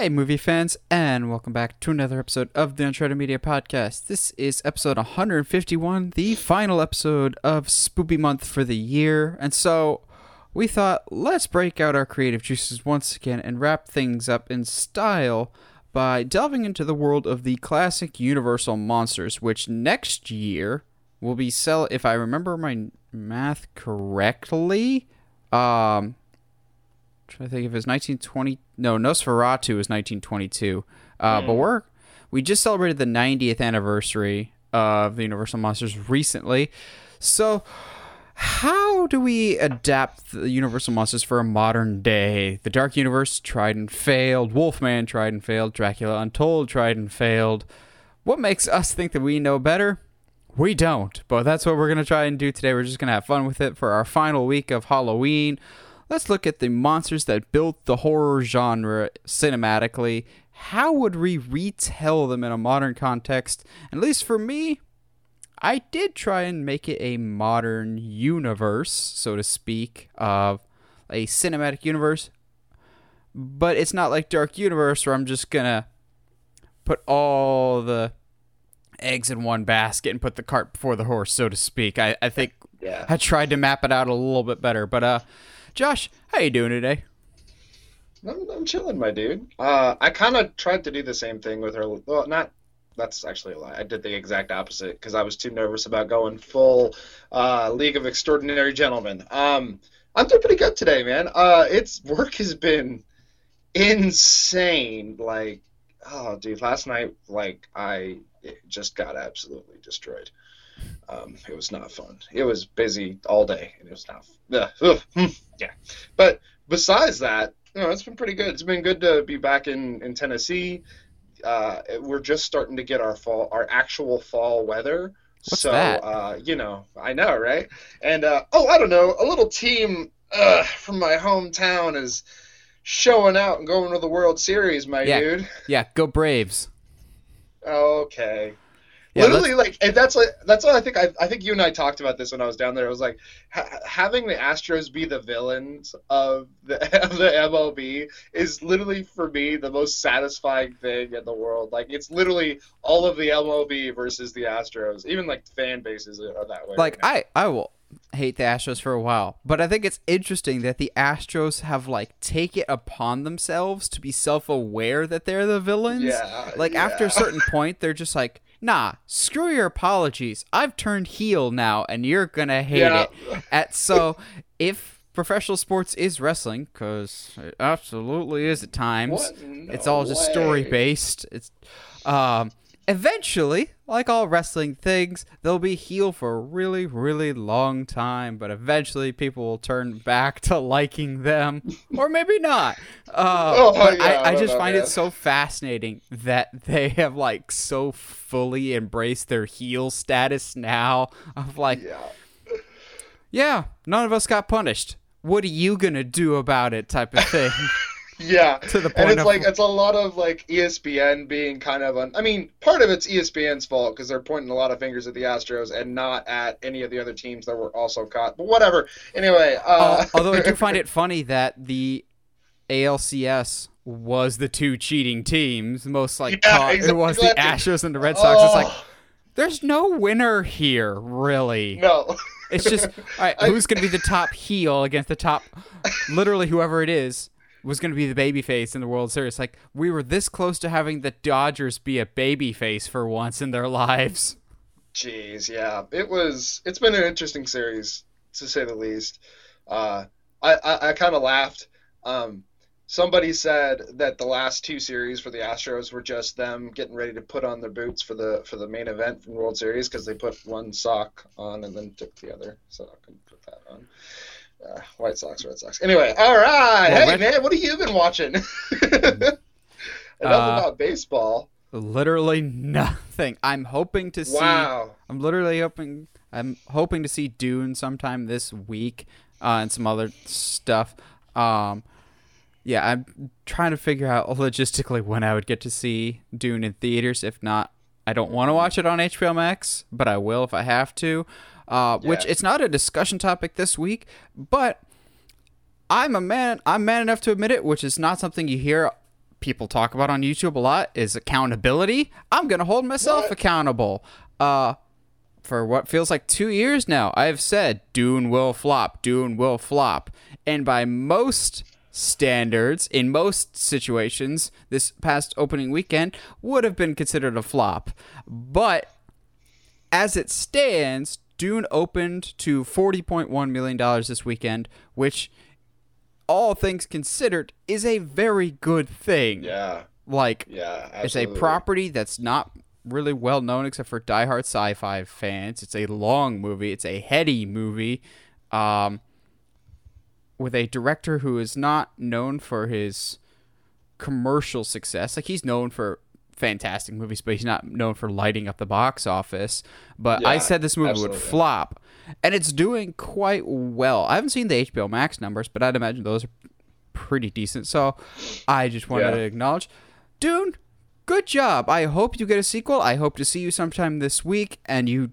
Hey, movie fans, and welcome back to another episode of the Uncharted Media Podcast. This is episode 151, the final episode of Spoopy Month for the year. And so we thought, let's break out our creative juices once again and wrap things up in style by delving into the world of the classic Universal monsters, which next year will be sell. If I remember my math correctly, um, trying to think if it's was 1920. No, Nosferatu was 1922. Uh, But we're we just celebrated the 90th anniversary of the Universal Monsters recently. So, how do we adapt the Universal Monsters for a modern day? The Dark Universe tried and failed. Wolfman tried and failed. Dracula Untold tried and failed. What makes us think that we know better? We don't, but that's what we're going to try and do today. We're just going to have fun with it for our final week of Halloween. Let's look at the monsters that built the horror genre cinematically. How would we retell them in a modern context? At least for me, I did try and make it a modern universe, so to speak, of a cinematic universe. But it's not like Dark Universe where I'm just gonna put all the eggs in one basket and put the cart before the horse, so to speak. I, I think Yeah. I tried to map it out a little bit better. But uh Josh, how you doing today? I'm, I'm chilling, my dude. Uh, I kind of tried to do the same thing with her. Well, not. That's actually a lie. I did the exact opposite because I was too nervous about going full uh, League of Extraordinary Gentlemen. Um, I'm doing pretty good today, man. Uh, it's work has been insane. Like, oh, dude, last night, like, I just got absolutely destroyed. Um, it was not fun. It was busy all day, and it was not. Ugh, ugh, hmm, yeah, but besides that, you know, it's been pretty good. It's been good to be back in in Tennessee. Uh, we're just starting to get our fall, our actual fall weather. What's so, that? Uh, you know, I know, right? And uh, oh, I don't know, a little team uh, from my hometown is showing out and going to the World Series, my Yeah. dude. Yeah, go Braves. Okay. Yeah, Literally, like, and that's like that's what I think. I, I think you and I talked about this when I was down there. I was like, ha- having the Astros be the villains of the of the MLB is literally for me the most satisfying thing in the world. Like, it's literally all of the MLB versus the Astros. Even like fan bases are that way. like right I I will hate the Astros for a while, but I think it's interesting that the Astros have like take it upon themselves to be self-aware that they're the villains. Yeah, Like after a certain point, they're just like, "Nah, screw your apologies. I've turned heel now, and you're gonna hate Yeah. it." At so if professional sports is wrestling, because it absolutely is at times. No it's all just story based. It's um eventually, like all wrestling things, they'll be heel for a really, really long time, but eventually people will turn back to liking them. or maybe not. Uh, Oh, but yeah, I, I I just know, find man. it so fascinating that they have like so fully embraced their heel status now of like Yeah. yeah, none of us got punished. What are you gonna do about it? Type of thing. Yeah, To the and it's of- like it's a lot of like ESPN being kind of un- I mean, part of it's ESPN's fault because they're pointing a lot of fingers at the Astros and not at any of the other teams that were also caught. But whatever. Anyway, uh, Al- although I do find it funny that the ALCS was the two cheating teams. Most like Yeah, caught- it was the exactly. Astros and the Red Sox. It's like Oh, there's no winner here, really. no. It's just all right. Who's gonna be the top heel against the top? Literally, whoever it is was gonna be the baby face in the World Series. Like we were this close to having the Dodgers be a baby face for once in their lives. Jeez, yeah, it was. It's been an interesting series to say the least. Uh, I I, I kind of laughed. Um, somebody said that the last two series for the Astros were just them getting ready to put on their boots for the for the main event from World Series because they put one sock on and then took the other sock and put that on. Uh, White Sox, Red Sox. Anyway, all right. Well, hey Red- man, what have you been watching? Enough Uh, about baseball. Literally nothing. I'm hoping to see. Wow. I'm literally hoping. I'm hoping to see Dune sometime this week, uh, and some other stuff. Um, yeah, I'm trying to figure out logistically when I would get to see Dune in theaters. If not, I don't want to watch it on HBO Max, but I will if I have to. Uh, Which it's not a discussion topic this week, but I'm a man. I'm man enough to admit it, which is not something you hear people talk about on YouTube a lot is accountability. I'm gonna hold myself What? accountable. Uh, for what feels like two years now, I've said Dune will flop. Dune will flop, and by most standards, in most situations, this past opening weekend would have been considered a flop. But as it stands, Dune opened to $40.1 million this weekend, which, all things considered, is a very good thing. Yeah, Like, yeah. it's a property that's not really well known except for diehard sci-fi fans. It's a long movie. It's a heady movie, um, with a director who is not known for his commercial success. Like he's known for fantastic movies, but he's not known for lighting up the box office. But I said this movie would flop, and it's doing quite well. I haven't seen the HBO Max numbers, but I'd imagine those are pretty decent. So I just wanted Yeah. to acknowledge, Dune. Good job. I hope you get a sequel. I hope to see you sometime this week, and you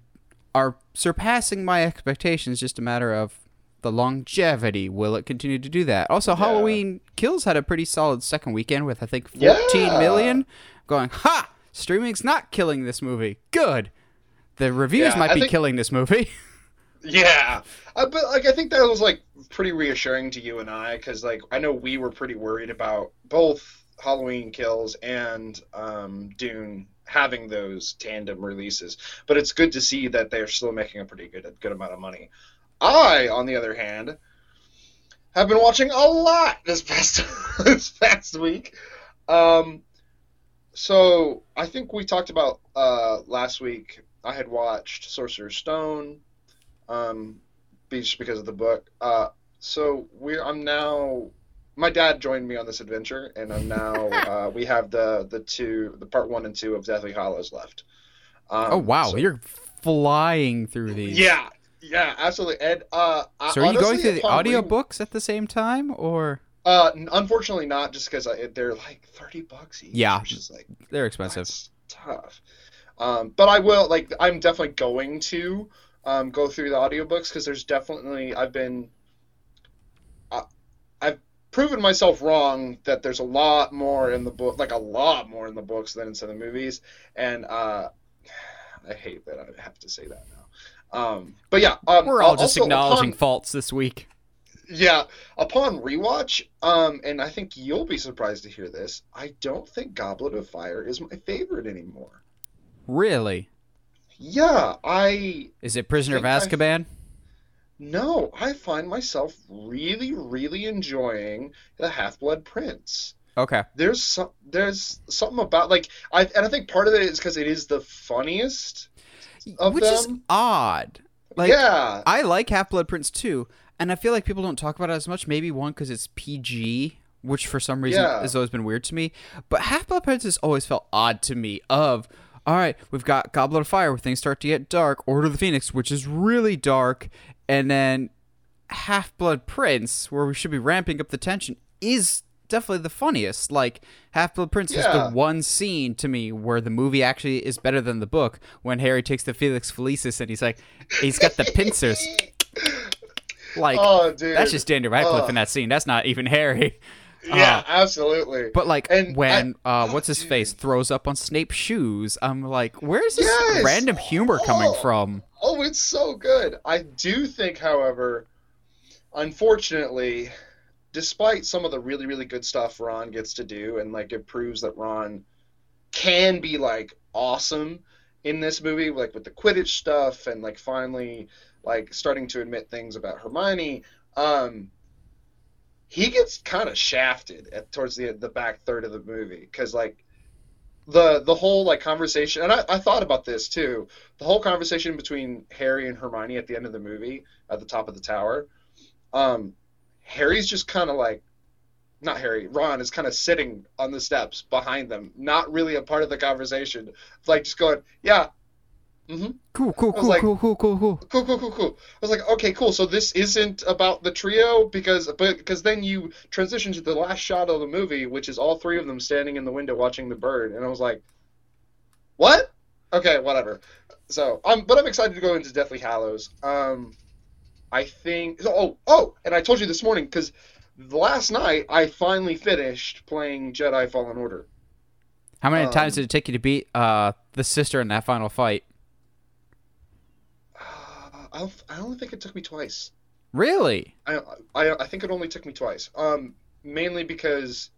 are surpassing my expectations. Just a matter of the longevity. Will it continue to do that? Also, Halloween Kills had a pretty solid second weekend with I think fourteen Yeah. million. Going, ha! Streaming's not killing this movie. Good. The reviews Yeah, might I be think- killing this movie. Yeah, uh, but like I think that was like pretty reassuring to you and I because like I know we were pretty worried about both Halloween Kills and um, Dune having those tandem releases, but it's good to see that they're still making a pretty good good amount of money. I, on the other hand, have been watching a lot this past this past week. Um, so I think we talked about uh, last week. I had watched Sorcerer's Stone um, just because of the book. Uh, so we're I'm now. My dad joined me on this adventure, and I'm now. uh, we have the the two, the part one and two of Deathly Hallows left. Um, oh wow, so- you're flying through these. yeah, yeah, absolutely. And uh, I- So are you going through the upon re- audiobooks at the same time, or Uh, unfortunately not, just because they're like thirty bucks each. Yeah. which is like they're expensive? Tough. Um, but I will like I'm definitely going to um, go through the audiobooks because there's definitely I've been I, I've proven myself wrong that there's a lot more in the book like a lot more in the books than in some of the movies and uh, I hate that I have to say that now. Um, but yeah, um, We're all al- just acknowledging upon- faults this week. Yeah, upon rewatch, um, and I think you'll be surprised to hear this. I don't think Goblet of Fire is my favorite anymore. Really? Yeah, I Is it Prisoner of think I- Azkaban? no, I find myself really, really enjoying the Half Blood Prince. Okay. There's some, there's something about like I, and I think part of it is because it is the funniest of Which is odd. Like yeah, I like Half Blood Prince too, and I feel like people don't talk about it as much. Maybe one because it's PG, which for some reason Yeah. has always been weird to me. But Half Blood Prince has always felt odd to me. Of all right, we've got Goblet of Fire where things start to get dark. Order of the Phoenix, which is really dark, and then Half Blood Prince, where we should be ramping up the tension, is definitely the funniest. Like Half Blood Prince is the one scene to me where the movie actually is better than the book. When Harry takes the Felix Felicis and he's like, he's got the pincers. Like oh, dude, that's just Daniel Radcliffe Oh. in that scene. That's not even Harry. yeah, uh, absolutely. But like And when uh, oh, what's his dude. face throws up on Snape's shoes, I'm like, where's this Yes! random humor coming Oh. from? Oh, it's so good. I do think, however, unfortunately, despite some of the really, really good stuff Ron gets to do, and like it proves that Ron can be like awesome in this movie, like with the Quidditch stuff, and like finally like starting to admit things about Hermione. Um, he gets kind of shafted at towards the the back third of the movie because like the the whole like conversation, and I, I thought about this too the whole conversation between Harry and Hermione at the end of the movie at the top of the tower, um, Harry's just kind of like, not Harry, Ron is kind of sitting on the steps behind them, not really a part of the conversation, like just going, yeah, mm-hmm, Cool, cool, cool, like- cool, cool, cool, cool. cool, cool, cool, cool. I was like, okay, cool. So this isn't about the trio because, but because then you transition to the last shot of the movie, which is all three of them standing in the window watching the bird, and I was like, what? Okay, whatever. So, um, but I'm excited to go into Deathly Hallows. Um, I think. Oh, oh, and I told you this morning because last night I finally finished playing Jedi Fallen Order. How many Um, times did it take you to beat uh the sister in that final fight? I don't, I don't think it took me twice. Really? I, I I think it only took me twice. Um, mainly because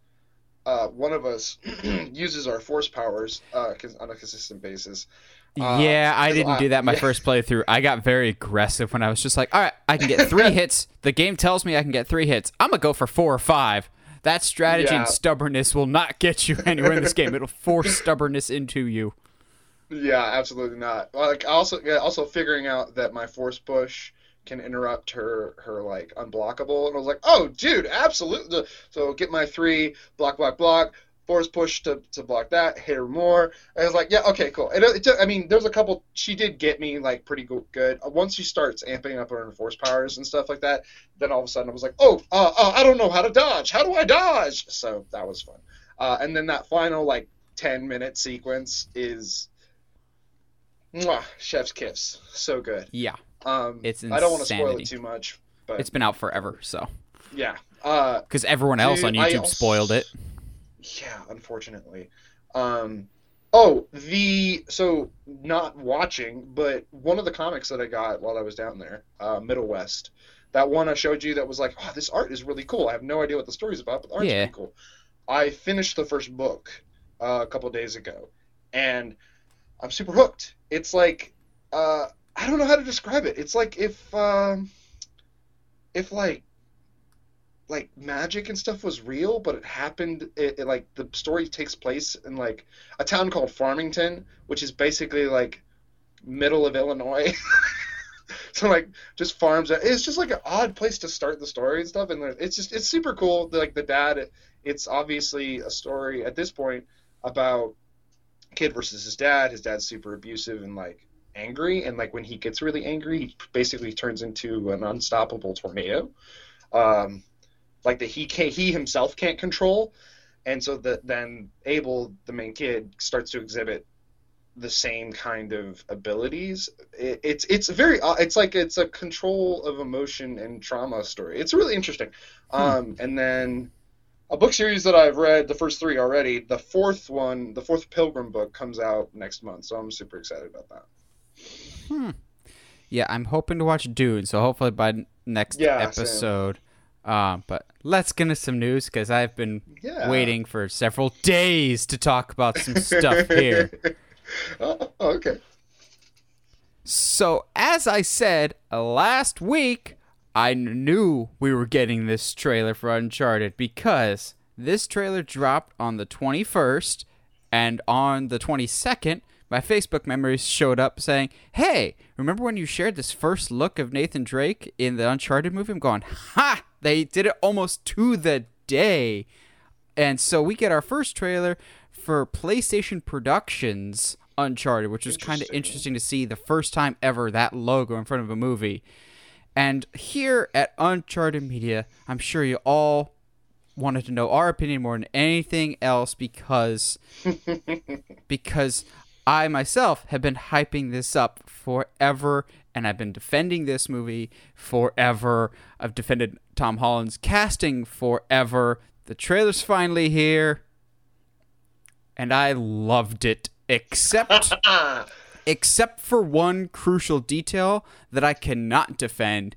uh, one of us uses our force powers uh, on a consistent basis. Uh, yeah, I didn't I- do that my yeah. first playthrough. I got very aggressive when I was just like, all right, I can get three hits. The game tells me I can get three hits. I'm gonna go for four or five. That strategy Yeah. and stubbornness will not get you anywhere in this game. It'll force stubbornness into you. Yeah, absolutely not. Like also yeah, also figuring out that my force push can interrupt her her like unblockable, and I was like, oh, dude, absolutely. So get my three block, block, block. Force push to, to block that, hit her more. And I was like, yeah, okay, cool. It, it took, I mean, there's a couple. She did get me like pretty good. Uh, Once she starts amping up her force powers and stuff like that, then all of a sudden I was like, oh, uh, uh, I don't know how to dodge. How do I dodge? So that was fun. Uh, and then that final like 10 minute sequence is Mwah, chef's kiss. So good. Yeah, Um, It's I don't want to spoil it too much, but it's been out forever, so yeah. Uh, because everyone else on Dude, I YouTube also- spoiled it. yeah, unfortunately. Um, oh, the so not watching, but one of the comics that I got while I was down there, uh, Middle West. That one I showed you that was like, oh, this art is really cool. I have no idea what the story's about, but the art's Yeah. really cool. I finished the first book uh, a couple days ago, and I'm super hooked. It's like uh, I don't know how to describe it. It's like if um, if like like magic and stuff was real, but it happened. It, it, like the story takes place in like a town called Farmington, which is basically like middle of Illinois. so like just farms. It's just like an odd place to start the story and stuff, and it's just it's super cool. Like the dad, it's obviously a story at this point about kid versus his dad. His dad's super abusive and like angry, and like when he gets really angry, he basically turns into an unstoppable tornado. Um, like that he can't, he himself can't control, and so that then Abel, the main kid, starts to exhibit the same kind of abilities. It, it's it's very uh, it's like it's a control of emotion and trauma story. It's really interesting. Um, and then a book series that I've read the first three already. The fourth one, the fourth Pilgrim book, comes out next month, so I'm super excited about that. Hmm. Yeah, I'm hoping to watch Dune, so hopefully by next Yeah, episode. Um, but let's get into some news because I've been Yeah. waiting for several days to talk about some stuff here. oh, okay. So, as I said last week, I knew we were getting this trailer for Uncharted because this trailer dropped on the 21st, and on the 22nd, my Facebook memories showed up saying, Hey, remember when you shared this first look of Nathan Drake in the Uncharted movie? I'm going, Ha! They did it almost to the day. And so we get our first trailer for PlayStation Productions Uncharted, which was kind of Interesting. interesting to see the first time ever that logo in front of a movie. And here at Uncharted Media, I'm sure you all wanted to know our opinion more than anything else because because I myself have been hyping this up forever and I've been defending this movie forever. I've defended Tom Holland's casting forever. The trailer's finally here and I loved it except except for one crucial detail that I cannot defend.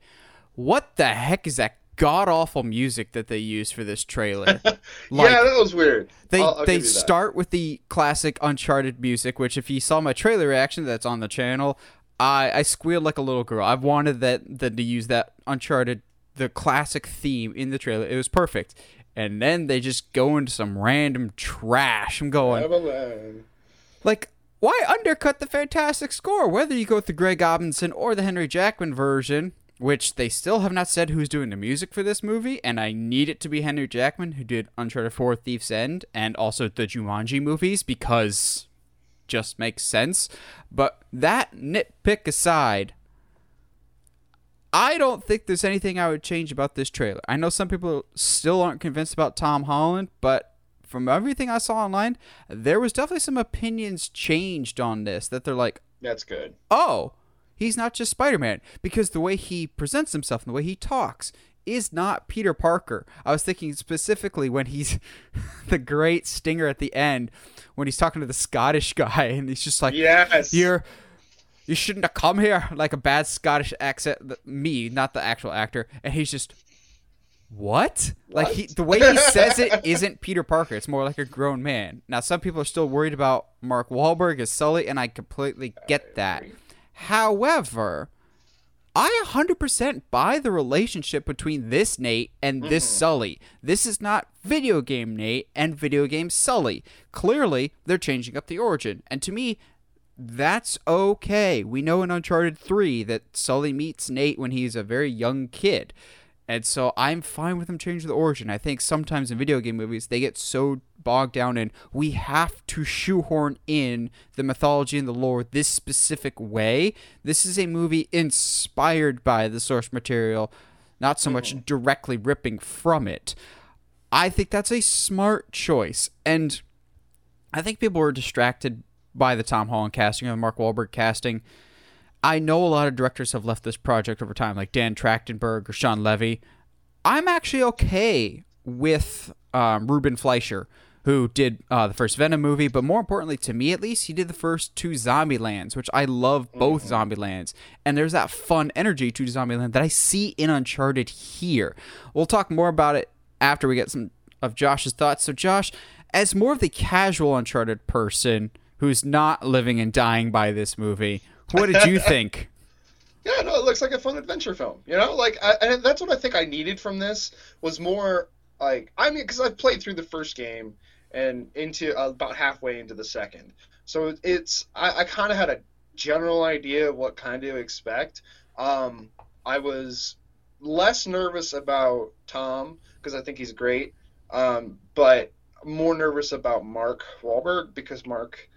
What the heck is that god awful music that they use for this trailer? Like, yeah, that was weird. they I'll- I'll they start with the classic Uncharted music, which if you saw my trailer reaction that's on the channel, I I squealed like a little girl. I've wanted that that to use that Uncharted the classic theme in the trailer. It was perfect. And then they just go into some random trash. I'm going, like, why undercut the fantastic score? Whether you go with the Greg Robinson or the Henry Jackman version, which they still have not said who's doing the music for this movie, and I need it to be Henry Jackman, who did Uncharted 4 Thief's End and also the Jumanji movies, because just makes sense. But that nitpick aside, I don't think there's anything I would change about this trailer. I know some people still aren't convinced about Tom Holland, but from everything I saw online, there was definitely some opinions changed on this that they're like, That's good. oh, he's not just Spider Man. Because the way he presents himself and the way he talks is not Peter Parker. I was thinking specifically when he's the great stinger at the end when he's talking to the Scottish guy and he's just like, Yes. "You're you shouldn't have come here," like a bad Scottish accent. Me, not the actual actor, and he's just. What? Like he, the way he says it isn't Peter Parker. It's more like a grown man. Now, some people are still worried about Mark Wahlberg as Sully, and I completely get that. However, I 100% buy the relationship between this Nate and this Sully. This is not video game Nate and video game Sully. Clearly, they're changing up the origin. And to me, that's okay. We know in Uncharted 3 that Sully meets Nate when he's a very young kid. And so I'm fine with them changing the origin. I think sometimes in video game movies, they get so bogged down in we have to shoehorn in the mythology and the lore this specific way. This is a movie inspired by the source material, not so much mm. directly ripping from it. I think that's a smart choice. And I think people were distracted by the Tom Holland casting or the Mark Wahlberg casting. I know a lot of directors have left this project over time, like Dan Trachtenberg or Shawn Levy. I'm actually okay with um, Ruben Fleischer, who did uh, the first Venom movie, but more importantly, to me at least, he did the first two Zombielands, which I love both Zombielands. And there's that fun energy to Zombieland that I see in Uncharted here. We'll talk more about it after we get some of Josh's thoughts. So, Josh, as more of the casual Uncharted person who's not living and dying by this movie, what did you think? Yeah, no, it looks like a fun adventure film. You know, like, I, and that's what I think I needed from this was more like, I mean, because I've played through the first game and into uh, about halfway into the second, so it's I, I kind of had a general idea of what kind to expect. Um, I was less nervous about Tom because I think he's great, um, but more nervous about Mark Wahlberg because Mark,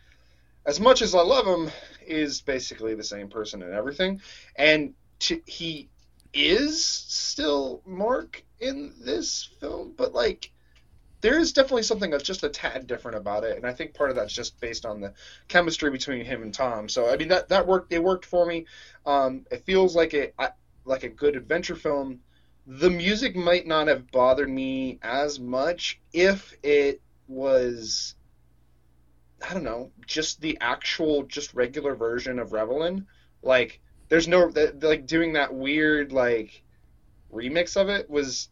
as much as I love him, is basically the same person in everything, and to, he is still Mark in this film, but like there is definitely something that's just a tad different about it, and I think part of that's just based on the chemistry between him and Tom. So I mean that that worked. It worked for me. Um, it feels like a like a good adventure film. The music might not have bothered me as much if it was I don't know, just the actual, just regular version of Revelin. Like, there's no, like, doing that weird, like, remix of it was,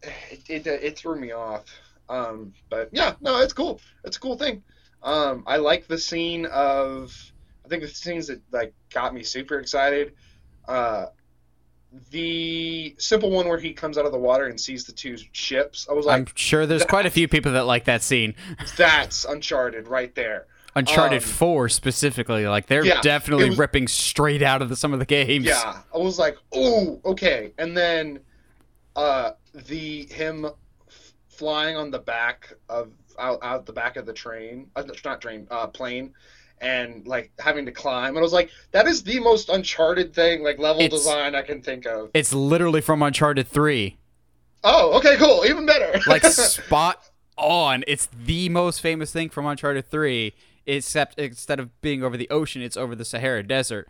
it, it, it threw me off. Um, but yeah, no, it's cool. It's a cool thing. Um, I like the scene of, I think the scenes that, like, got me super excited. Uh, the simple one where he comes out of the water and sees the two ships. I was like, I'm sure there's quite a few people that like that scene. that's Uncharted right there. Uncharted Um, 4 specifically, like they're yeah, definitely was- ripping straight out of the, some of the games. Yeah, I was like, oh, okay. And then uh, the him f- flying on the back of out, out the back of the train, uh, not train, uh, plane, and like having to climb. And I was like, that is the most Uncharted thing, like level It's- design I can think of. It's literally from Uncharted 3. Oh, okay, cool, even better. Like spot on. It's the most famous thing from Uncharted 3, except instead of being over the ocean, it's over the Sahara Desert.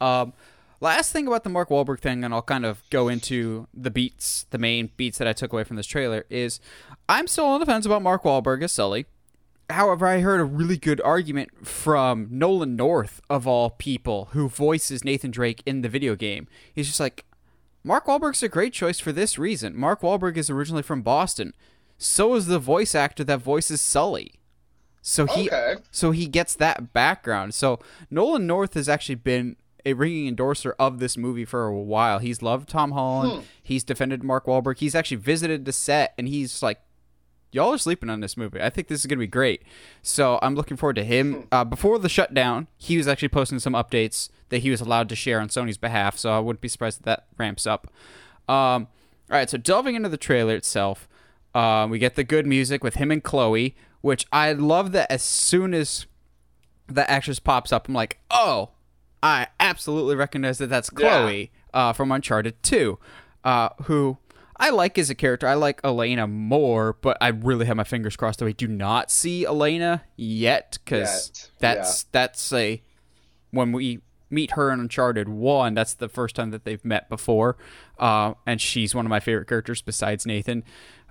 Um, last thing about the Mark Wahlberg thing, and I'll kind of go into the beats, the main beats that I took away from this trailer, is I'm still on the fence about Mark Wahlberg as Sully. However, I heard a really good argument from Nolan North, of all people, who voices Nathan Drake in the video game. He's just like, Mark Wahlberg's a great choice for this reason. Mark Wahlberg is originally from Boston. So is the voice actor that voices Sully. So he Okay. so he gets that background. So Nolan North has actually been a ringing endorser of this movie for a while. He's loved Tom Holland. He's defended Mark Wahlberg. He's actually visited the set and he's like y'all are sleeping on this movie. I think this is going to be great. So I'm looking forward to him. Uh, before the shutdown, he was actually posting some updates that he was allowed to share on Sony's behalf. So I wouldn't be surprised if that ramps up. Um, all right, so delving into the trailer itself, uh, we get the good music with him and Chloe, which I love that as soon as the actress pops up, I'm like, oh, I absolutely recognize that that's Yeah. Chloe uh, from Uncharted 2, uh, who I like as a character. I like Elena more, but I really have my fingers crossed that we do not see Elena yet, because that's that's a when we meet her in Uncharted One. That's the first time that they've met before, uh, and she's one of my favorite characters besides Nathan.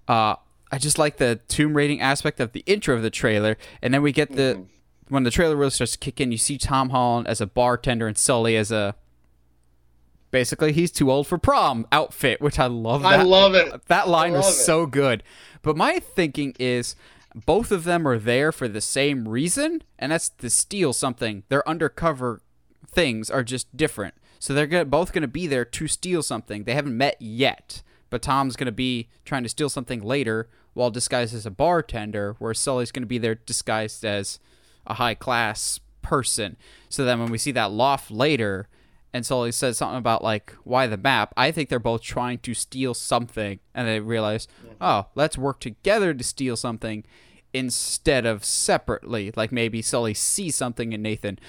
Uh, I just like the tomb raiding aspect of the intro of the trailer, and then we get the Mhm. when the trailer really starts to kick in. You see Tom Holland as a bartender and Sully as a basically he's too old for prom outfit, which I love. I that. love it. That line was it. so good. But my thinking is both of them are there for the same reason, and that's to steal something. Their undercover things are just different. So they're gonna, both going to be there to steal something. They haven't met yet, but Tom's going to be trying to steal something later while disguised as a bartender, where Sully's going to be there disguised as a high class person. So then when we see that loft later, and Sully says something about like why the map, I think they're both trying to steal something, and they realize, oh, let's work together to steal something instead of separately. Like maybe Sully sees something in Nathan.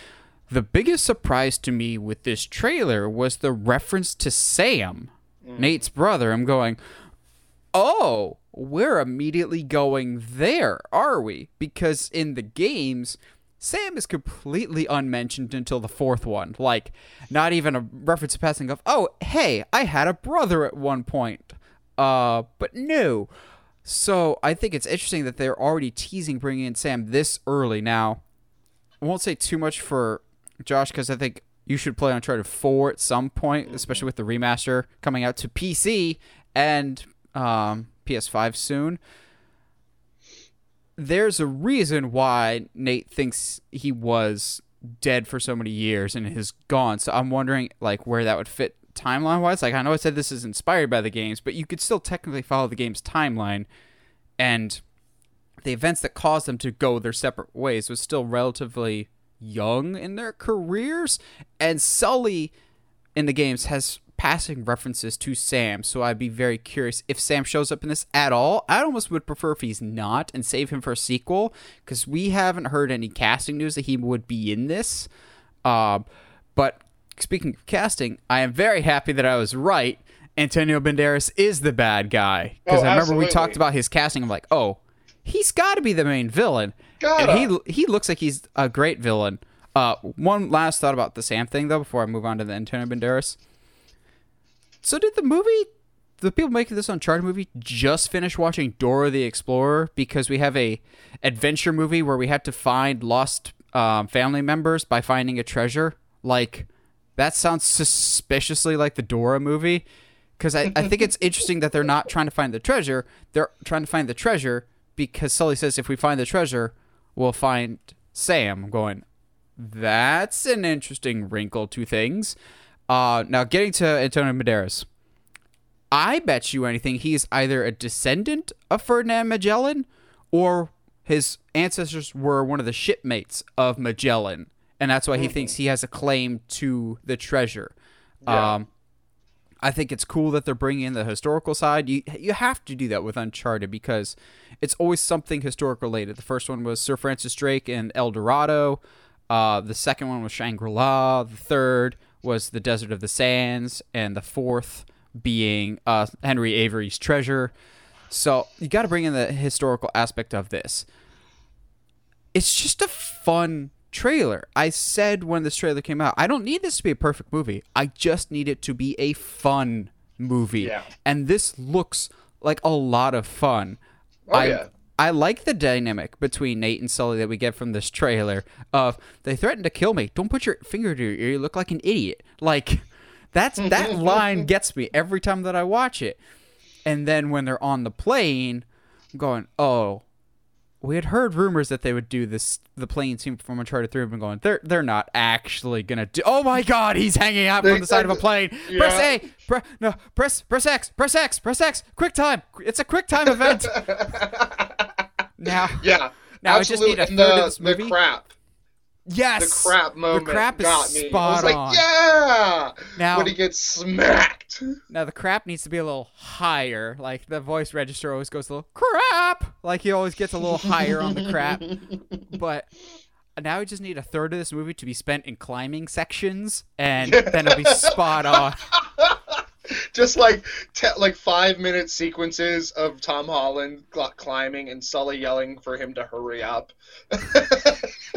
The biggest surprise to me with this trailer was the reference to Sam, Nate's brother. I'm going, oh, we're immediately going there, are we? Because in the games, Sam is completely unmentioned until the fourth one. Like, not even a reference to passing of, oh, hey, I had a brother at one point. Uh, but no. So I think it's interesting that they're already teasing bringing in Sam this early. Now, I won't say too much for Josh because I think you should play Uncharted 4 at some point, especially with the remaster coming out to PC and um, PS5 soon. There's a reason why Nate thinks he was dead for so many years and is gone. So I'm wondering like where that would fit timeline wise. Like I know I said this is inspired by the games, but you could still technically follow the game's timeline and the events that caused them to go their separate ways was still relatively young in their careers and Sully in the games has passing references to Sam so I'd be very curious if Sam shows up in this at all. I almost would prefer if he's not and save him for a sequel because we haven't heard any casting news that he would be in this. Um, but speaking of casting I am very happy that I was right. Antonio Banderas is the bad guy. Because Oh, I remember we talked about his casting I'm like oh he's got to be the main villain he he looks like he's a great villain. Uh, one last thought about the Sam thing though before I move on to the Antonio Banderas. So did the movie, the people making this Uncharted movie, just finish watching Dora the Explorer because we have a adventure movie where we had to find lost um, family members by finding a treasure? Like that sounds suspiciously like the Dora movie. Because I, I think it's interesting that they're not trying to find the treasure. They're trying to find the treasure because Sully says if we find the treasure, we'll find Sam. Going, that's an interesting wrinkle to things. Uh, now, getting to Antonio Banderas. I bet you anything he's either a descendant of Ferdinand Magellan or his ancestors were one of the shipmates of Magellan. And that's why he thinks he has a claim to the treasure. Yeah. Um, I think it's cool that they're bringing in the historical side. You you have to do that with Uncharted because it's always something historical related. The first one was Sir Francis Drake and El Dorado. Uh, the second one was Shangri La. The third was the Desert of the Sands, and the fourth being uh, Henry Avery's treasure. So you got to bring in the historical aspect of this. It's just a fun trailer. I said when this trailer came out, I don't need this to be a perfect movie. I just need it to be a fun movie. Yeah. And this looks like a lot of fun. Oh, I, yeah. I like the dynamic between Nate and Sully that we get from this trailer of they threatened to kill me. Don't put your finger to your ear. You look like an idiot. Like that's that line gets me every time that I watch it. And then when they're on the plane, I'm going, oh, we had heard rumors that they would do this the plane scene from Uncharted 3 and been going, they're they're not actually gonna do oh my god, he's hanging out from the side of a plane. Press A, pre- no, press press X, press X, press X, quick time. It's a quick time event. now Yeah. Now I just need a absolutely. And third of this movie. The crap. Yes. The crap moment crap is got me. spot I was like, on. yeah. Now- when he gets smacked. Now the crap needs to be a little higher. Like the voice register always goes a little crap. Like he always gets a little higher on the crap. But now we just need a third of this movie to be spent in climbing sections, and then it'll be spot on. Just like te- like five minute sequences of Tom Holland cl- climbing and Sully yelling for him to hurry up.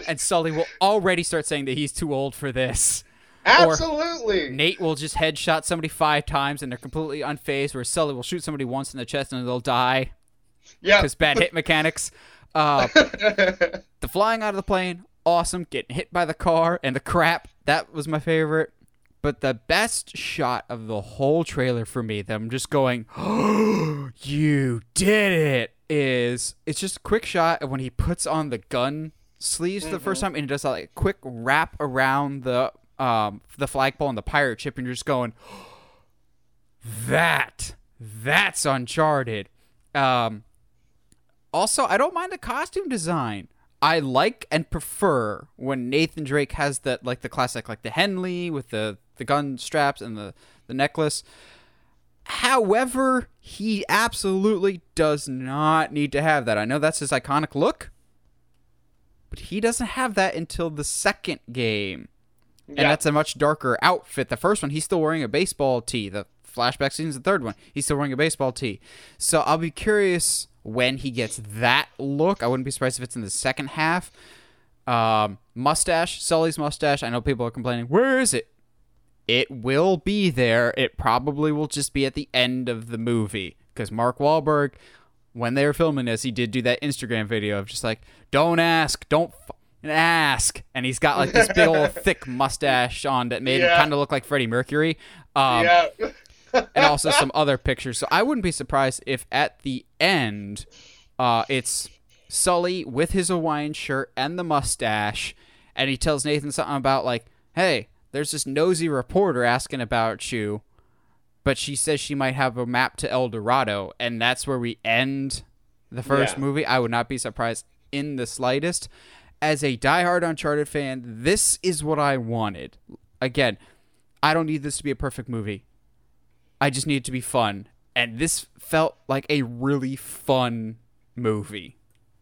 And Sully will already start saying that he's too old for this. Absolutely. Nate will just headshot somebody five times and they're completely unfazed, where Sully will shoot somebody once in the chest and they'll die yeah. because bad hit mechanics. Uh, the flying out of the plane, awesome. Getting hit by the car and the crap, that was my favorite. But the best shot of the whole trailer for me, them just going, oh, "You did it!" is it's just a quick shot of when he puts on the gun sleeves for the first time and he does that like quick wrap around the um the flagpole and the pirate ship and you're just going, "That that's Uncharted." Um, also, I don't mind the costume design. I like and prefer when Nathan Drake has the like the classic like the Henley with the the gun straps and the the necklace. However, he absolutely does not need to have that. I know that's his iconic look, but he doesn't have that until the second game. And that's a much darker outfit. The first one, he's still wearing a baseball tee. The flashback scene's the third one. He's still wearing a baseball tee. So I'll be curious when he gets that look. I wouldn't be surprised if it's in the second half. Um, mustache, Sully's mustache. I know people are complaining. Where is it? It will be there. It probably will just be at the end of the movie because Mark Wahlberg, when they were filming this, he did do that Instagram video of just like, "Don't ask, don't f- ask," and he's got like this big old thick mustache on that made him kind of look like Freddie Mercury. Um, yeah. and also some other pictures. So I wouldn't be surprised if at the end, uh, it's Sully with his Hawaiian shirt and the mustache, and he tells Nathan something about like, "Hey, there's this nosy reporter asking about you." But she says she might have a map to El Dorado, and that's where we end the first Yeah. movie. I would not be surprised in the slightest. As a diehard Uncharted fan, this is what I wanted. Again, I don't need this to be a perfect movie. I just need it to be fun. And this felt like a really fun movie.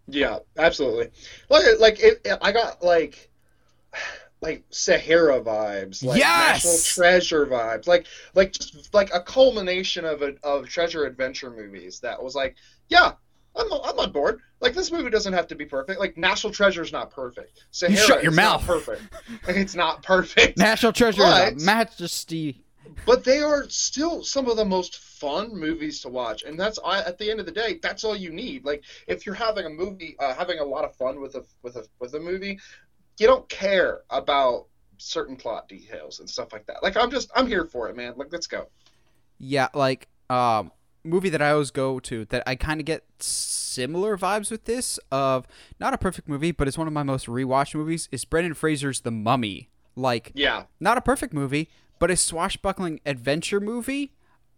Yeah, absolutely. Like, like it, it- I got like, like Sahara vibes, like Yes! National Treasure vibes, like, like just like a culmination of a, of treasure adventure movies. That was like, yeah, I'm I'm on board. Like this movie doesn't have to be perfect. Like National Treasure's not perfect. Sahara shut your is not mouth. perfect. it's not perfect. National Treasure But- is a majesty. but they are still some of the most fun movies to watch and that's I, at the end of the day that's all you need like if you're having a movie uh, having a lot of fun with a with a with a movie you don't care about certain plot details and stuff like that like i'm just i'm here for it man like let's go Yeah, like um movie that I always go to that I kind of get similar vibes with this of not a perfect movie, but it's one of my most rewatched movies is Brendan Fraser's The Mummy. Like yeah not a perfect movie, but a swashbuckling adventure movie.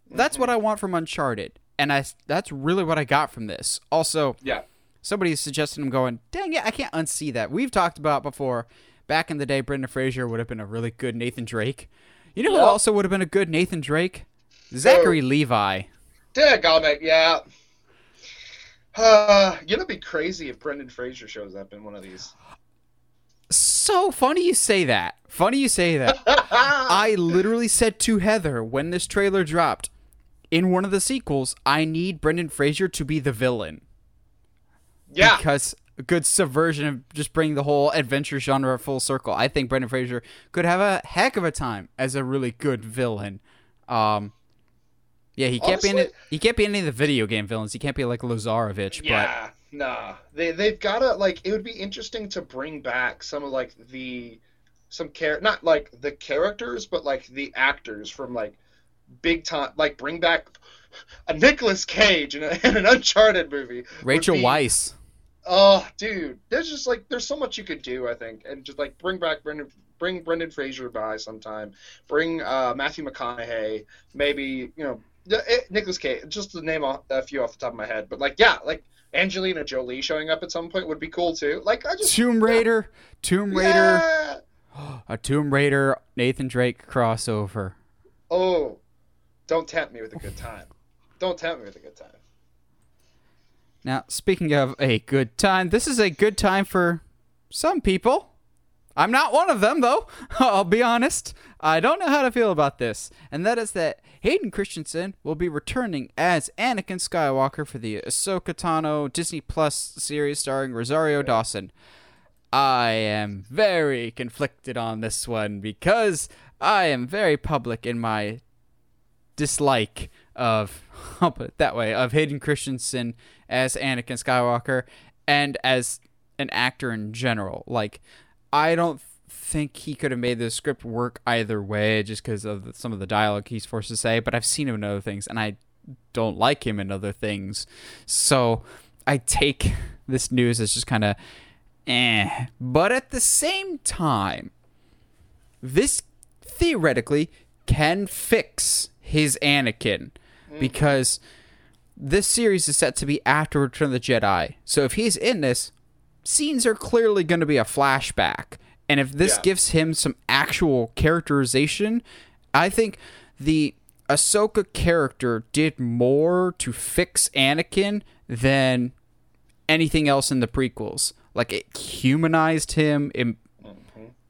That's what I want from Uncharted, and I that's really what I got from this. Also, yeah somebody's suggested I'm going, dang it, I can't unsee that. We've talked about before. Back in the day, Brendan Fraser would have been a really good Nathan Drake. You know who Yep. also would have been a good Nathan Drake? Zachary Levi. Daggone, yeah uh, you know it'd be crazy if brendan fraser shows up in one of these So funny you say that. Funny you say that. I literally said to Heather when this trailer dropped, in one of the sequels, I need Brendan Fraser to be the villain. Yeah because a good subversion of just bringing the whole adventure genre full circle. I think Brendan Fraser could have a heck of a time as a really good villain. Um, yeah, he can't be in it. He can't be any of the video game villains. He can't be like Lazarevich. Yeah, nah. They they've gotta like it would be interesting to bring back some of like the some care not like the characters, but like the actors from like big time like bring back a Nicolas Cage in, a, in an Uncharted movie. Rachel be- Weisz. Oh, dude, there's just like there's so much you could do, I think, and just like bring back Brendan, bring Brendan Fraser by sometime, bring uh, Matthew McConaughey, maybe you know yeah, eh, Nicolas Cage, just to name off a few off the top of my head, but like yeah, like Angelina Jolie showing up at some point would be cool too. Like I just Tomb Raider. Tomb Raider. Yeah. A Tomb Raider Nathan Drake crossover. Oh, don't tempt me with a good time. Don't tempt me with a good time. Now, speaking of a good time, this is a good time for some people. I'm not one of them, though. I'll be honest. I don't know how to feel about this. And that is that Hayden Christensen will be returning as Anakin Skywalker for the Ahsoka Tano Disney Plus series starring Rosario Dawson. I am very conflicted on this one because I am very public in my dislike of, I'll put it that way, of Hayden Christensen as Anakin Skywalker and as an actor in general. Like, I don't think he could have made the script work either way just because of the, some of the dialogue he's forced to say, but I've seen him in other things and I don't like him in other things. So I take this news as just kind of eh. But at the same time, this theoretically can fix his Anakin Mm-hmm. because this series is set to be after Return of the Jedi. So if he's in this, scenes are clearly going to be a flashback. And if this Yeah. gives him some actual characterization, I think the Ahsoka character did more to fix Anakin than anything else in the prequels. Like it humanized him. It,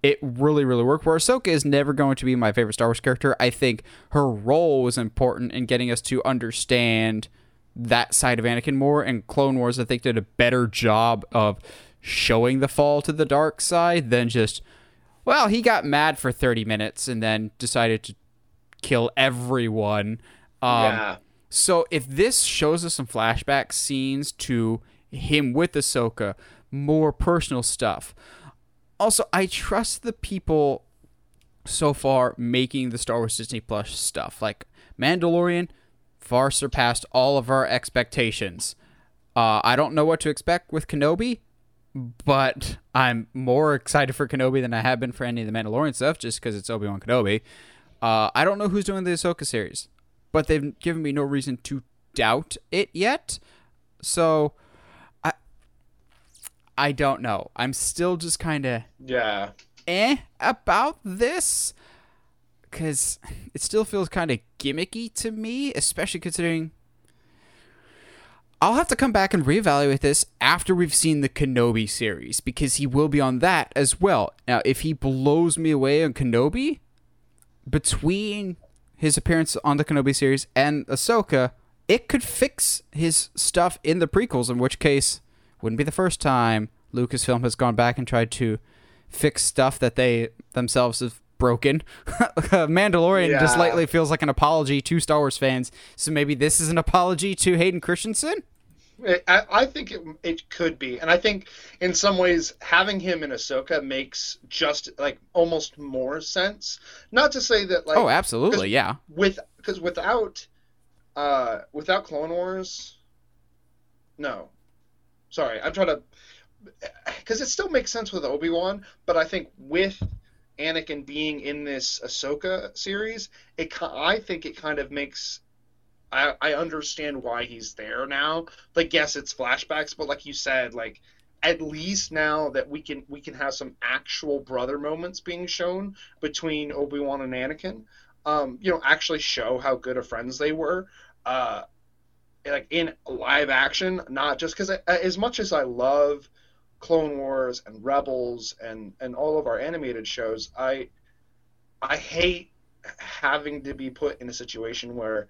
it really, really worked. Where Ahsoka is never going to be my favorite Star Wars character. I think her role was important in getting us to understand that side of Anakin more. And Clone Wars, I think, did a better job of showing the fall to the dark side than just, well, he got mad for 30 minutes and then decided to kill everyone. Um, yeah. so if this shows us some flashback scenes to him with Ahsoka, more personal stuff. Also, I trust the people so far making the Star Wars Disney Plus stuff. Like Mandalorian far surpassed all of our expectations. Uh, I don't know what to expect with Kenobi, but I'm more excited for Kenobi than I have been for any of the Mandalorian stuff just because it's Obi Wan Kenobi. Uh, I don't know who's doing the Ahsoka series, but they've given me no reason to doubt it yet. So, I don't know. I'm still just kind of Yeah. eh about this because it still feels kind of gimmicky to me, especially considering. I'll have to come back and reevaluate this after we've seen the Kenobi series because he will be on that as well. Now, if he blows me away on Kenobi, between his appearance on the Kenobi series and Ahsoka, it could fix his stuff in the prequels, in which case, wouldn't be the first time Lucasfilm has gone back and tried to fix stuff that they themselves have broken. Mandalorian just Yeah. lately feels like an apology to Star Wars fans, so maybe this is an apology to Hayden Christensen? I, I think it, it could be, and I think in some ways having him in Ahsoka makes just like almost more sense. Not to say that like oh, absolutely, yeah. with because without uh without Clone Wars, no, sorry, I'm trying to because it still makes sense with Obi Wan, but I think with Anakin being in this Ahsoka series, it I think it kind of makes I, I understand why he's there now. Like, yes, it's flashbacks, but like you said, like at least now that we can we can have some actual brother moments being shown between Obi Wan and Anakin. Um, you know, actually show how good of friends they were. Uh, like in live action, not just because as much as I love Clone Wars and Rebels and and all of our animated shows, I I hate having to be put in a situation where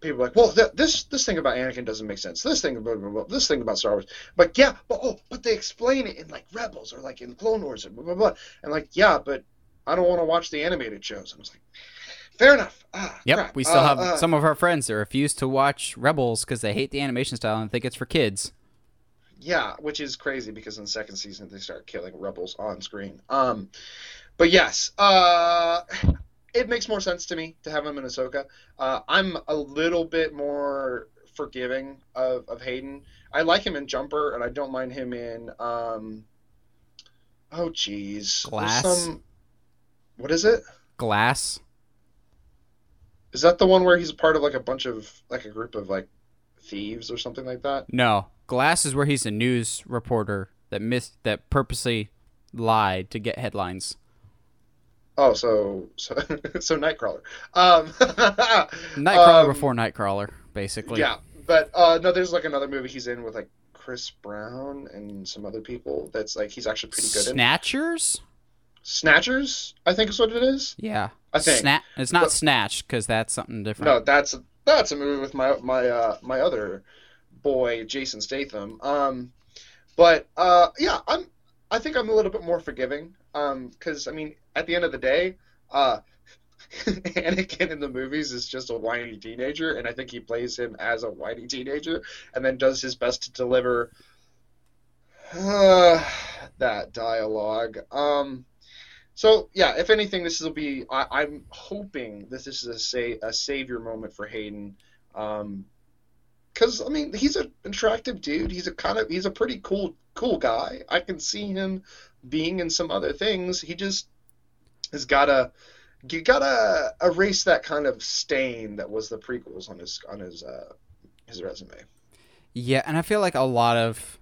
people are like, well, th- this this thing about Anakin doesn't make sense. This thing about blah, blah, blah, this thing about Star Wars, but yeah, but oh, but they explain it in like Rebels or like in Clone Wars and blah blah blah, and like yeah, but I don't want to watch the animated shows. And I was like, fair enough. Ah, Yep, crap. we still Uh, have uh, some of our friends that refuse to watch Rebels because they hate the animation style and think it's for kids. Yeah, which is crazy because in the second season they start killing rebels on screen. Um, but yes, uh, it makes more sense to me to have him in Ahsoka. Uh, I'm a little bit more forgiving of, of Hayden. I like him in Jumper, and I don't mind him in. Um, oh, jeez. Glass? Some, what is it? Glass. Is that the one where he's part of like a bunch of like a group of like thieves or something like that? No, Glass is where he's a news reporter that missed that purposely lied to get headlines. Oh, so so so Nightcrawler. Um, Nightcrawler um, before Nightcrawler, basically. Yeah, but uh, no, there's like another movie he's in with like Chris Brown and some other people. That's like he's actually pretty good in. Snatchers. Snatchers, I think is what it is. Yeah. I think. Sna- it's not But- Snatch because that's something different. No, that's that's a movie with my my uh, my other boy Jason Statham. Um, but uh, yeah, I'm I think I'm a little bit more forgiving. Um, because I mean, at the end of the day, uh, Anakin in the movies is just a whiny teenager, and I think he plays him as a whiny teenager, and then does his best to deliver uh, that dialogue. Um, so yeah, if anything, this will be. I, am hoping that this is a say a savior moment for Hayden. Um, because I mean he's an attractive dude. He's a kind of he's a pretty cool cool guy. I can see him being in some other things. He just has gotta you gotta erase that kind of stain that was the prequels on his on his uh, his resume. Yeah, and I feel like a lot of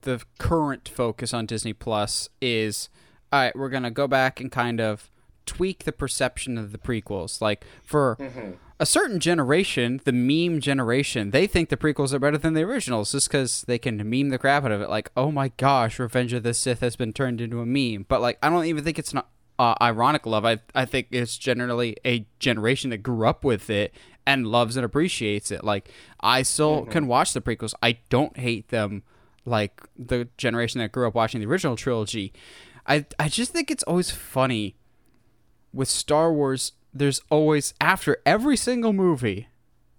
the current focus on Disney Plus is all right. We're gonna go back and kind of tweak the perception of the prequels. Like for mm-hmm. a certain generation, the meme generation, they think the prequels are better than the originals just because they can meme the crap out of it. Like, oh my gosh, Revenge of the Sith has been turned into a meme. But like, I don't even think it's not uh, ironic love. I I think it's generally a generation that grew up with it and loves and appreciates it. Like, I still mm-hmm. can watch the prequels. I don't hate them like the generation that grew up watching the original trilogy. I I just think it's always funny with Star Wars, there's always after every single movie,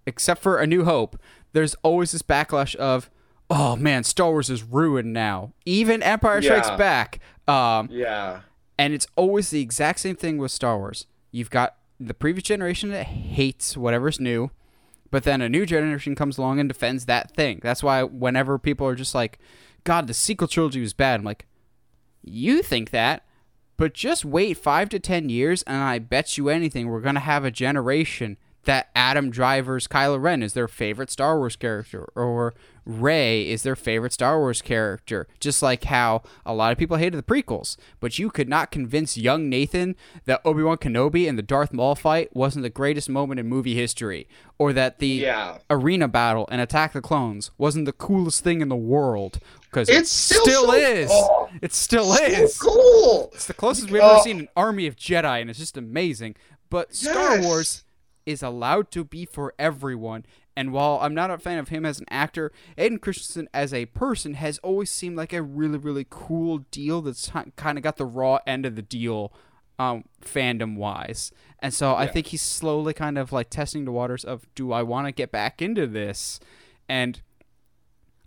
except for A New Hope, there's always this backlash of, oh man, Star Wars is ruined now. Even Empire Strikes yeah. Back. Um, yeah. And it's always the exact same thing with Star Wars. You've got the previous generation that hates whatever's new, but then a new generation comes along and defends that thing. That's why whenever people are just like, God, the sequel trilogy was bad, I'm like, you think that? But just wait five to ten years, and I bet you anything, we're gonna have a generation that Adam Driver's Kylo Ren is their favorite Star Wars character, or Rey is their favorite Star Wars character. Just like how a lot of people hated the prequels, but you could not convince young Nathan that Obi Wan Kenobi and the Darth Maul fight wasn't the greatest moment in movie history, or that the yeah. arena battle and Attack the Clones wasn't the coolest thing in the world, because it still, still so, is. Oh, it still so is. Cool. It's the closest we've ever seen an army of Jedi, and it's just amazing. But Star. Wars is allowed to be for everyone. And while I'm not a fan of him as an actor, Hayden Christensen as a person has always seemed like a really, really cool deal that's kind of got the raw end of the deal um, fandom wise. And so yeah. I think he's slowly kind of like testing the waters of do I want to get back into this? And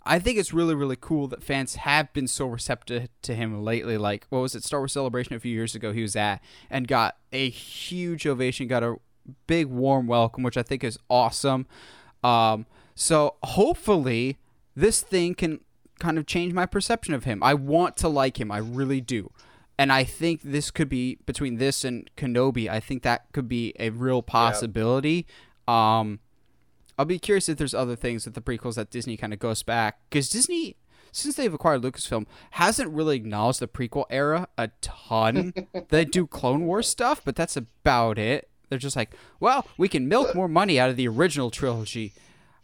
I think it's really, really cool that fans have been so receptive to him lately. Like, what was it, Star Wars Celebration a few years ago? He was at and got a huge ovation, got a big, warm welcome, which I think is awesome. Um, so hopefully, this thing can kind of change my perception of him. I want to like him, I really do. And I think this could be between this and Kenobi. I think that could be a real possibility. Yeah. Um, I'll be curious if there's other things with the prequels that Disney kind of goes back because Disney, since they've acquired Lucasfilm, hasn't really acknowledged the prequel era a ton. they do Clone Wars stuff, but that's about it. They're just like, well, we can milk more money out of the original trilogy.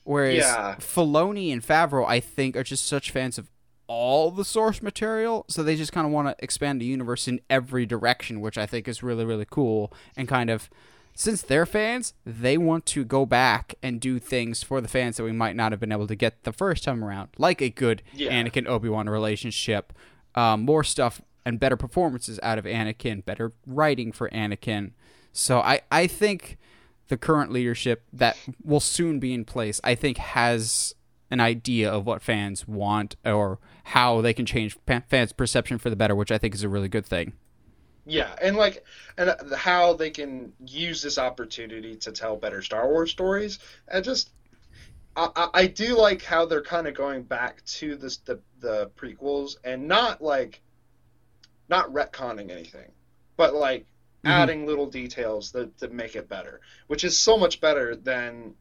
Whereas yeah. Filoni and Favreau, I think, are just such fans of all the source material, so they just kind of want to expand the universe in every direction, which I think is really, really cool and kind of since they're fans, they want to go back and do things for the fans that we might not have been able to get the first time around, like a good yeah. Anakin Obi Wan relationship, um, more stuff and better performances out of Anakin, better writing for Anakin. So I, I think the current leadership that will soon be in place, I think has an idea of what fans want or how they can change fans' perception for the better, which I think is a really good thing. Yeah, and like, and how they can use this opportunity to tell better Star Wars stories, and just, I, I do like how they're kind of going back to this the the prequels and not like, not retconning anything, but like mm-hmm. adding little details that that make it better, which is so much better than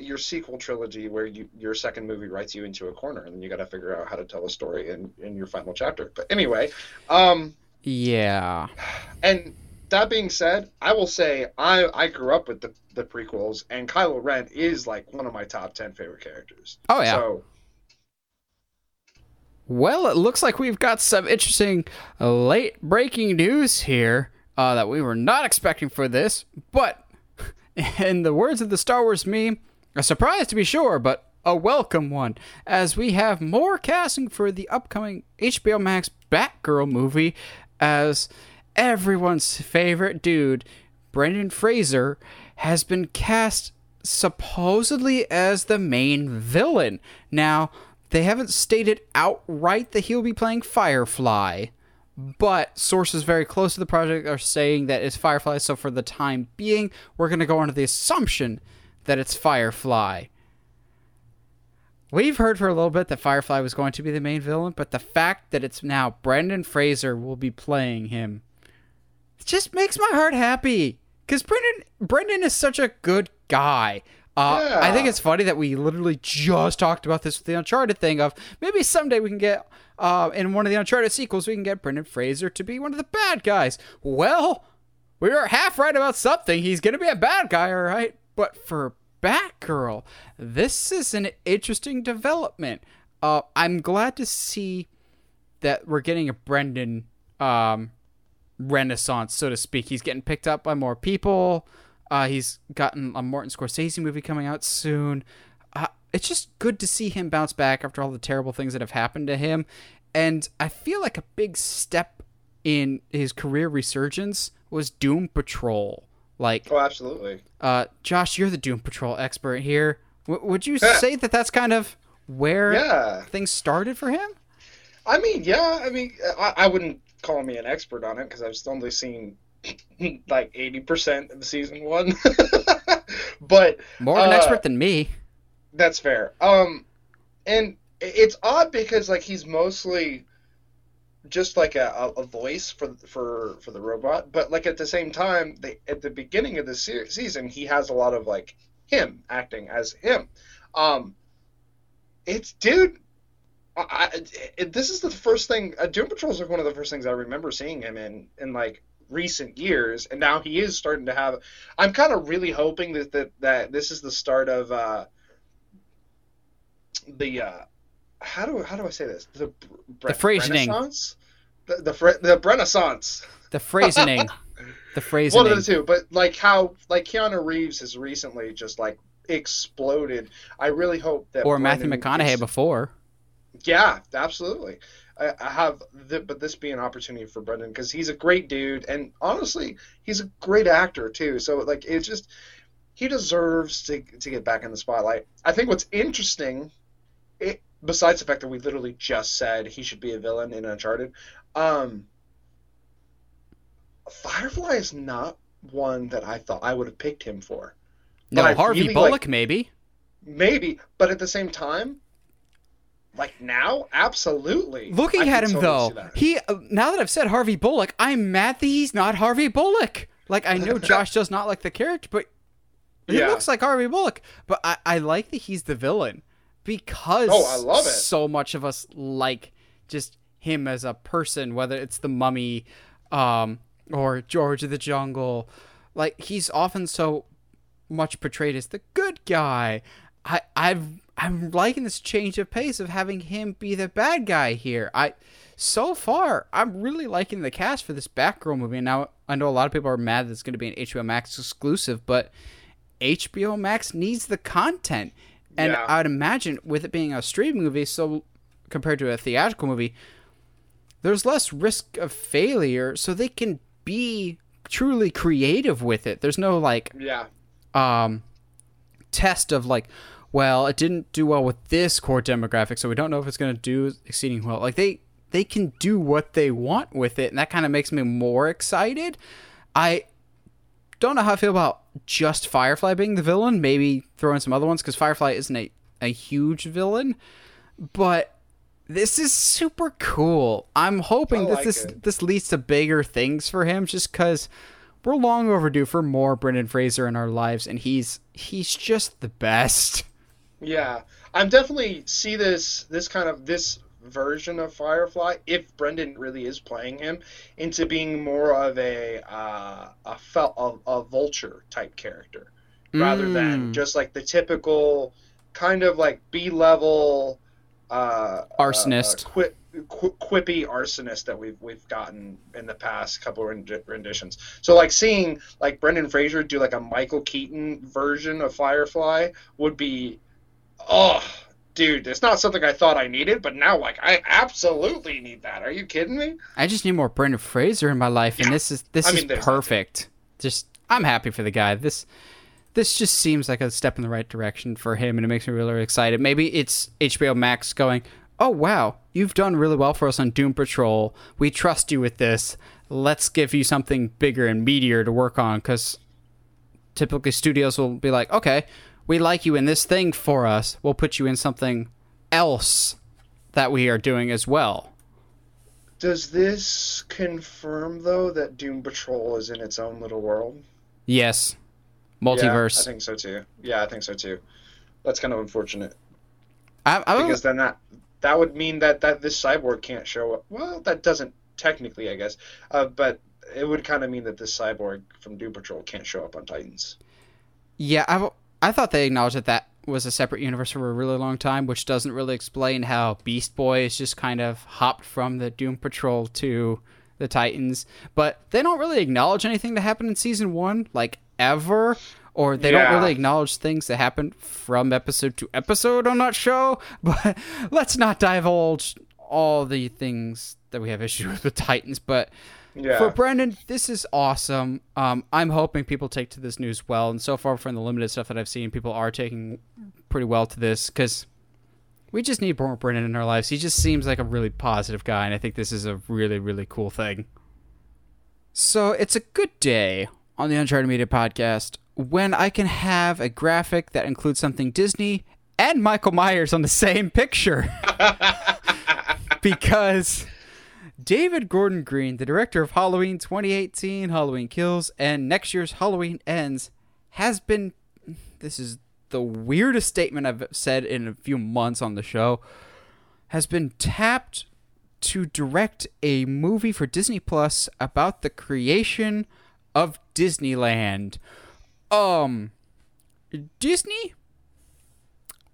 your sequel trilogy where you your second movie writes you into a corner and then you got to figure out how to tell a story in in your final chapter. But anyway um yeah. and that being said i will say i i grew up with the the prequels and kylo ren is like one of my top 10 favorite characters. Oh yeah. So well it looks like we've got some interesting late breaking news here uh, that we were not expecting for this but in the words of the Star Wars meme, a surprise to be sure, but a welcome one, as we have more casting for the upcoming HBO Max Batgirl movie as everyone's favorite dude, Brendan Fraser, has been cast supposedly as the main villain. Now, they haven't stated outright that he'll be playing Firefly, but sources very close to the project are saying that it's Firefly, so for the time being, we're going to go under the assumption that it's Firefly. We've heard for a little bit that Firefly was going to be the main villain, but the fact that it's now Brendan Fraser will be playing him it just makes my heart happy. Because Brendan Brendan is such a good guy. Uh, Yeah. I think it's funny that we literally just talked about this with the Uncharted thing of maybe someday we can get uh, in one of the Uncharted sequels we can get Brendan Fraser to be one of the bad guys. Well, we were half right about something. He's gonna be a bad guy, all right. But for Batgirl, this is an interesting development. Uh, I'm glad to see that we're getting a Brendan um, renaissance, so to speak. He's getting picked up by more people. Uh, he's gotten a Martin Scorsese movie coming out soon. Uh, it's just good to see him bounce back after all the terrible things that have happened to him. And I feel like a big step in his career resurgence was Doom Patrol. Like, Oh, absolutely. uh, Josh, you're the Doom Patrol expert here. W- would you say that that's kind of where Yeah. things started for him? I mean, yeah. I mean, I, I wouldn't call me an expert on it because I've only seen like eighty percent of season one. but More of an Uh, expert than me. that's fair. Um, and it's odd because like he's mostly just like a, a, voice for for for the robot, but like at the same time, they, at the beginning of the se- season, he has a lot of like him acting as him. Um, it's dude. I, I, it, this is the first thing. Uh, Doom Patrol is like one of the first things I remember seeing him in in like recent years, and now he is starting to have. I'm kind of really hoping that that, that this is the start of uh, the uh, how do how do I say this the The phrasening. Renaissance the the, the Renaissance The phrasing. the phrasing. one of the two but like how like Keanu Reeves has recently just like exploded I really hope that Or Matthew McConaughey gets- before. yeah, absolutely. I, I have, th- but this be an opportunity for Brendan because he's a great dude, and honestly, he's a great actor too. So like, it's just he deserves to to get back in the spotlight. I think what's interesting, it, besides the fact that we literally just said he should be a villain in Uncharted, um, Firefly is not one that I thought I would have picked him for. No, But Harvey really Bullock, like- maybe. Maybe, but at the same time. Like now, absolutely. Looking I at him totally though, he uh, now that I've said Harvey Bullock, I'm mad that he's not Harvey Bullock. Like I know Josh does not like the character, but he Yeah. looks like Harvey Bullock. But I, I like that he's the villain because Oh, I love it. so much of us like just him as a person, whether it's the Mummy, um, or George of the Jungle. Like he's often so much portrayed as the good guy. I I've I'm liking this change of pace of having him be the bad guy here. I so far I'm really liking the cast for this Batgirl movie. Now I know a lot of people are mad that it's going to be an HBO Max exclusive, but HBO Max needs the content, and Yeah. I'd imagine with it being a streaming movie, so compared to a theatrical movie, there's less risk of failure, so they can be truly creative with it. There's no like Yeah. um, test of like, well, it didn't do well with this core demographic, so we don't know if it's going to do exceeding well. Like they they can do what they want with it, and that kind of makes me more excited. I don't know how I feel about just Firefly being the villain. Maybe throw in some other ones because Firefly isn't a, a huge villain, but this is super cool. I'm hoping I that this it. this leads to bigger things for him, just because we're long overdue for more Brendan Fraser in our lives, and he's he's just the best. Yeah. I'm definitely see this this kind of this version of Firefly, if Brendan really is playing him, into being more of a uh, a, fel- a a vulture type character, rather than Mm. just like the typical kind of like B level uh, Arsonist. uh, qu- quippy arsonist that we've we've gotten in the past couple renditions. So like seeing like Brendan Fraser do like a Michael Keaton version of Firefly would be oh dude, it's not something I thought I needed, but now like I absolutely need that. Are you kidding me? I just need more Brendan Fraser in my life, and Yeah. this is this I is mean, perfect. Just I'm happy for the guy. This this just seems like a step in the right direction for him, and it makes me really excited. Maybe it's HBO Max going, "Oh wow, you've done really well for us on Doom Patrol. We trust you with this. Let's give you something bigger and meatier to work on." Because typically studios will be like, "Okay, we like you in this thing for us. We'll put you in something else that we are doing as well." Does this confirm though that Doom Patrol is in its own little world? Yes. Yeah, I think so too. Yeah, I think so too. That's kind of unfortunate I, I, because then that that would mean that that this cyborg can't show up. Well, that doesn't technically, I guess. Uh, but it would kind of mean that this cyborg from Doom Patrol can't show up on Titans. yeah, I, I thought they acknowledged that that was a separate universe for a really long time, which doesn't really explain how Beast Boy is just kind of hopped from the Doom Patrol to the Titans. But they don't really acknowledge anything that happened in season one, like ever. Or they don't really acknowledge things that happened from episode to episode on that show. But let's not divulge all the things that we have issues with with Titans. But Yeah. For Brendan, this is awesome. Um, I'm hoping people take to this news well, and so far from the limited stuff that I've seen, people are taking pretty well to this because we just need more Brendan in our lives. He just seems like a really positive guy, and I think this is a really, really cool thing. So it's a good day on the Uncharted Media podcast when I can have a graphic that includes something Disney and Michael Myers on the same picture because David Gordon Green, the director of Halloween 2018, Halloween Kills, and next year's Halloween Ends, has been. This is the weirdest statement I've said in a few months on the show. Has been tapped to direct a movie for Disney Plus about the creation of Disneyland. Um, Disney?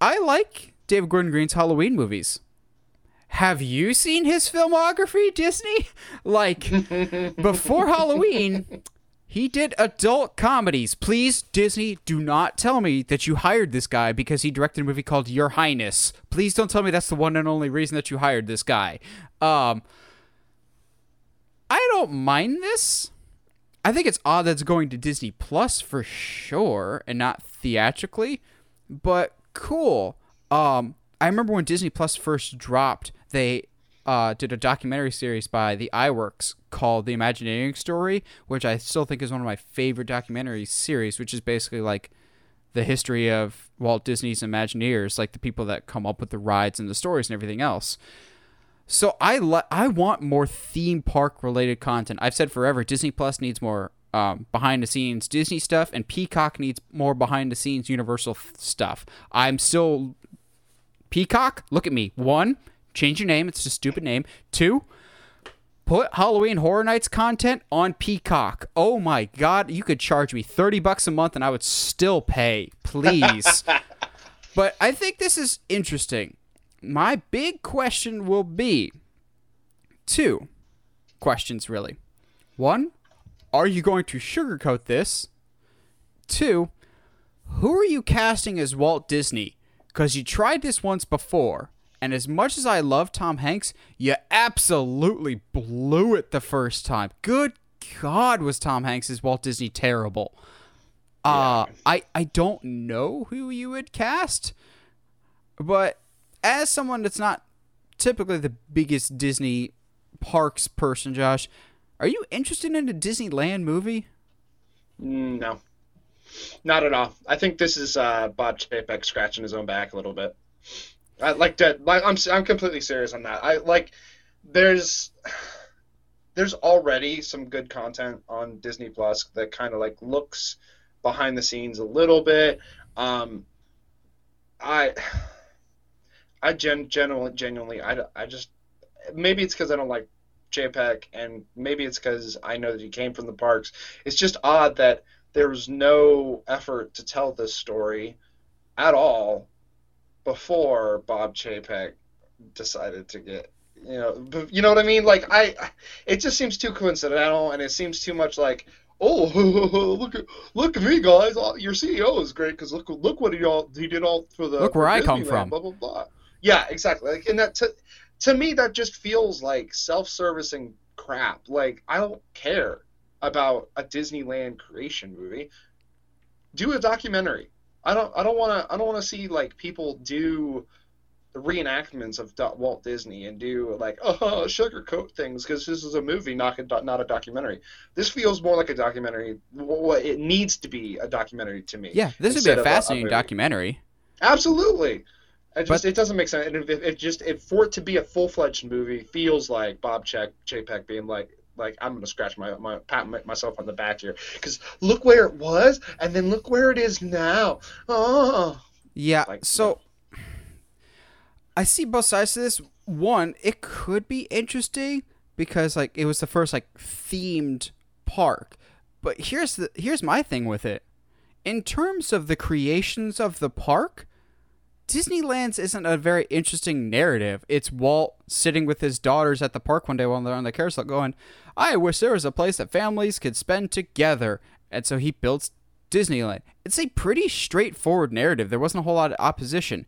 I like David Gordon Green's Halloween movies. Have you seen his filmography, Disney? Like, before Halloween, he did adult comedies. Please, Disney, do not tell me that you hired this guy because he directed a movie called Your Highness. Please don't tell me that's the one and only reason that you hired this guy. Um, I don't mind this. I think it's odd that it's going to Disney Plus for sure and not theatrically, but cool. Um, I remember when Disney Plus first dropped, they uh, did a documentary series by the Iwerks called The Imagineering Story, which I still think is one of my favorite documentary series, which is basically like the history of Walt Disney's Imagineers, like the people that come up with the rides and the stories and everything else. So I li- I want more theme park related content. I've said forever Disney Plus needs more um, behind the scenes Disney stuff, and Peacock needs more behind the scenes Universal f- stuff. I'm still Peacock. Look at me. One, change your name. It's a stupid name. Two, put Halloween Horror Nights content on Peacock. Oh my God, you could charge me thirty bucks a month, and I would still pay. Please. but I think this is interesting my big question will be two questions really. One, are you going to sugarcoat this? Two, who are you casting as Walt Disney? Because you tried this once before, and as much as I love Tom Hanks, you absolutely blew it the first time. Good God, was Tom Hanks as Walt Disney terrible? Uh, I I don't know who you would cast, but as someone that's not typically the biggest Disney parks person, Josh, are you interested in a Disneyland movie? Mm, No, not at all. I think this is uh, Bob Chapek scratching his own back a little bit. I like that. Like I'm, I'm completely serious on that. I like. There's, there's already some good content on Disney Plus that kind of like looks behind the scenes a little bit. Um, I, I gen, genuinely, genuinely, I, I just maybe it's because I don't like Chapek, and maybe it's because I know that he came from the parks. It's just odd that there was no effort to tell this story at all before Bob Chapek decided to get you know you know what I mean like I it just seems too coincidental and it seems too much like oh look at look at me guys your CEO is great because look look what he all he did all for the Look where I come from. blah blah blah Yeah, exactly. Like, and that to, to me that just feels like self-servicing crap. Like I don't care about a Disneyland creation movie. Do a documentary. I don't. I don't want to. I don't want to see like people do reenactments of Walt Disney and do like oh sugarcoat things because this is a movie, not a not a documentary. This feels more like a documentary. What it needs to be a documentary to me. Yeah, this would be a fascinating a, a documentary. Absolutely. It just but, it doesn't make sense. And it, it just it, for it to be a full fledged movie feels like Bob Check Chapek being like like I'm gonna scratch my, my pat myself on the back here because look where it was and then look where it is now. Oh. Yeah. Like, so I see both sides to this. One, it could be interesting because like it was the first like themed park. But here's the here's my thing with it. In terms of the creations of the park, Disneyland's isn't a very interesting narrative. It's Walt sitting with his daughters at the park one day while they're on the carousel going, I wish there was a place that families could spend together. And so he builds Disneyland. It's a pretty straightforward narrative. There wasn't a whole lot of opposition.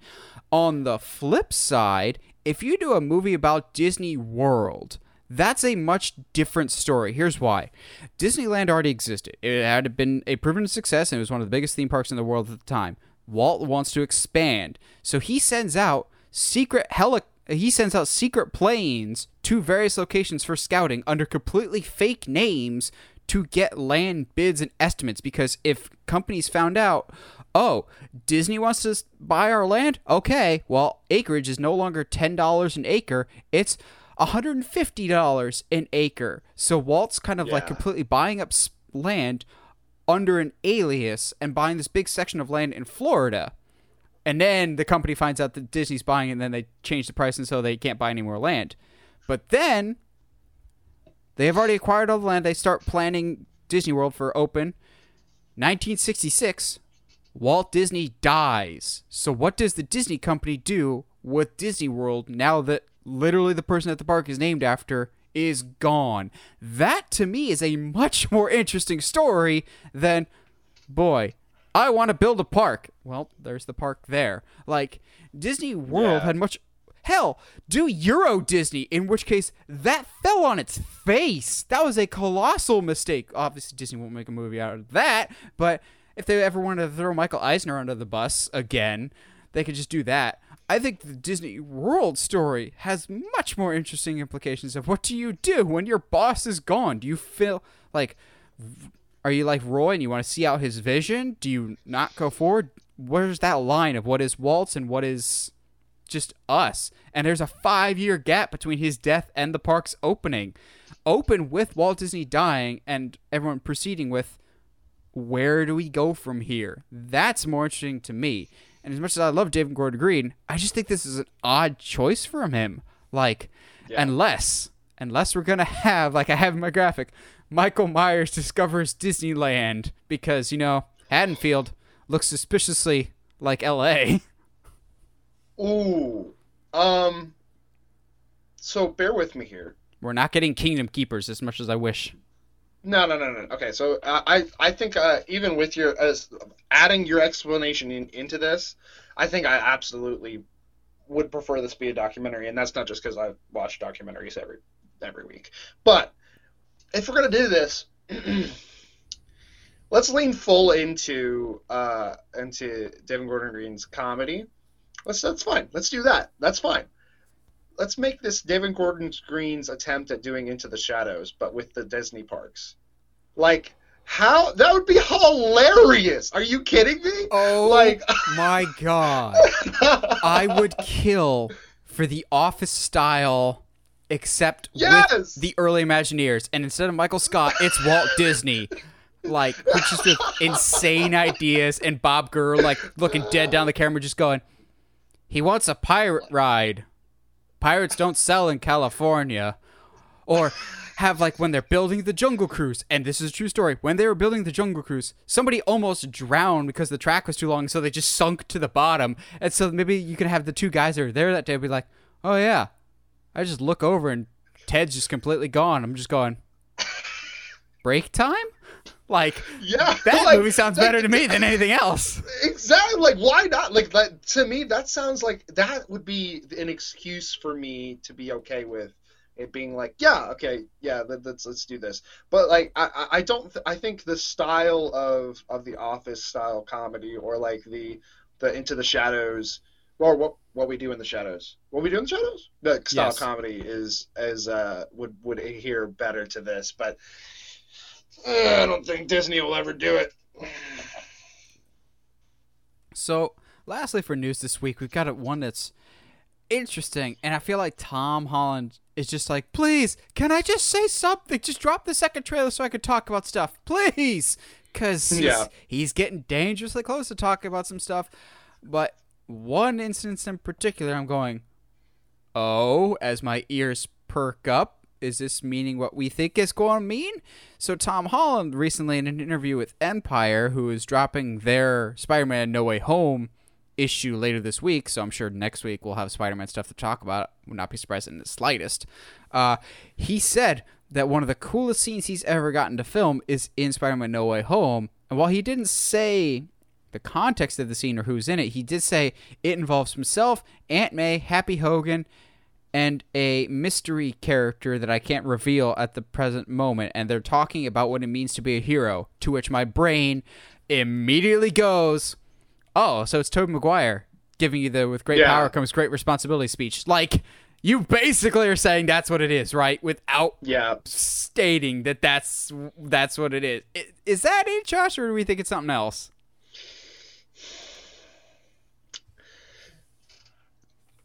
On the flip side, if you do a movie about Disney World, that's a much different story. Here's why Disneyland already existed, it had been a proven success, and it was one of the biggest theme parks in the world at the time. Walt wants to expand. So he sends out secret heli- he sends out secret planes to various locations for scouting under completely fake names to get land bids and estimates because if companies found out, oh, Disney wants to buy our land, okay, well, acreage is no longer $10 an acre, it's $150 an acre. So Walt's kind of yeah. like completely buying up land under an alias and buying this big section of land in Florida. And then the company finds out that Disney's buying it, and then they change the price, and so they can't buy any more land. But then they have already acquired all the land. They start planning Disney World for open. 1966, Walt Disney dies. So what does the Disney company do with Disney World now that literally the person at the park is named after is gone. That to me is a much more interesting story than, boy, I want to build a park. Well, there's the park there. Like, Disney World yeah. had much. Hell, do Euro Disney, in which case that fell on its face. That was a colossal mistake. Obviously, Disney won't make a movie out of that, but if they ever wanted to throw Michael Eisner under the bus again, they could just do that. I think the Disney World story has much more interesting implications of what do you do when your boss is gone? Do you feel like are you like Roy and you want to see out his vision? Do you not go forward? Where's that line of what is Walt's and what is just us? And there's a 5-year gap between his death and the park's opening. Open with Walt Disney dying and everyone proceeding with where do we go from here? That's more interesting to me. And as much as I love David Gordon Green, I just think this is an odd choice from him. Like, yeah. unless, unless we're gonna have, like I have in my graphic, Michael Myers discovers Disneyland because you know Haddonfield looks suspiciously like L.A. Ooh, um. So bear with me here. We're not getting Kingdom Keepers as much as I wish. No, no, no, no. Okay, so uh, I I think uh, even with your as adding your explanation in, into this, I think I absolutely would prefer this be a documentary, and that's not just because I watch documentaries every every week. But if we're gonna do this, let's lean full into uh, into David Gordon Green's comedy. Let's that's fine. Let's do that. That's fine let's make this David Gordon Green's attempt at doing Into the Shadows, but with the Disney parks. Like how that would be hilarious. Are you kidding me? Oh like my god. I would kill for the office style except yes! with the early Imagineers and instead of Michael Scott, it's Walt Disney. Like which just with insane ideas and Bob Gurr like looking dead down the camera just going he wants a pirate ride pirates don't sell in California. Or have like when they're building the Jungle Cruise, and this is a true story. When they were building the Jungle Cruise, somebody almost drowned because the track was too long, so they just sunk to the bottom. And so maybe you can have the two guys that are there that day be like, "Oh yeah," I just look over and Ted's just completely gone. I'm just going, break time. Like, yeah, that like, movie sounds that- better to me than anything else. Exactly. Like, why not? Like, that to me, that sounds like that would be an excuse for me to be okay with it being like, yeah, okay, yeah, let, let's let's do this. But like, I I- I don't. Th- I think the style of of the Office style comedy or like the the Into the Shadows or what what we do in the shadows, what we do in the shadows, the style Yes. comedy is as uh would would adhere better to this, but. Uh, I don't think Disney will ever do it. So, lastly, for news this week, we've got a- one that's interesting, and I feel like Tom Holland is just like, please, can I just say something? Just drop the second trailer so I can talk about stuff, please, because he's, Yeah. he's getting dangerously close to talking about some stuff. But one instance in particular, I'm going, oh, as my ears perk up. Is this meaning what we think it's going to mean? So Tom Holland recently in an interview with Empire, who is dropping their Spider-Man No Way Home issue later this week, so I'm sure next week we'll have Spider-Man stuff to talk about. Would not be surprised in the slightest. Uh, he said that one of the coolest scenes he's ever gotten to film is in Spider-Man No Way Home, and while he didn't say the context of the scene or who's in it, he did say it involves himself, Aunt May, Happy Hogan, and a mystery character that I can't reveal at the present moment. And they're talking about what it means to be a hero, to which my brain immediately goes, Oh, so it's Tobey Maguire giving you the with great Yeah. power comes great responsibility speech. Like, you basically are saying that's what it is, right? Without Yeah. stating that that's that's what it is. Is that it, Josh, or do we think it's something else?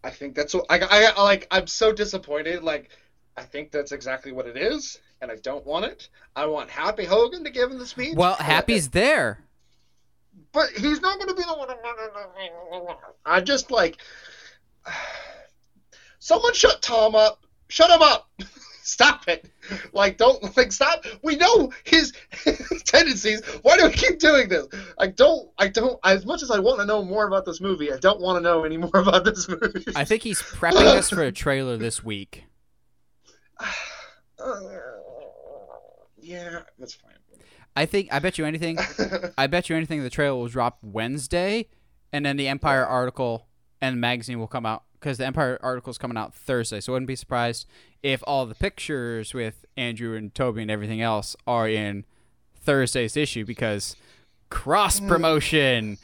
I think that's what I, I, I like. I'm so disappointed. Like, I think that's exactly what it is, and I don't want it. I want Happy Hogan to give him the speech. Well, Happy's there. but he's not going to be the one. I just like someone shut Tom up. Shut him up. Stop it. Like, don't like stop. We know his, tendencies. Why do we keep doing this? I don't. I don't. As much as I want to know more about this movie, I don't want to know any more about this movie. I think he's prepping us for a trailer this week. Uh, yeah, that's fine. I think I bet you anything. I bet you anything the trailer will drop Wednesday, and then the Empire article and magazine will come out because the Empire article is coming out Thursday. So I wouldn't be surprised if all the pictures with Andrew and Tobey and everything else are in Thursday's issue because cross promotion.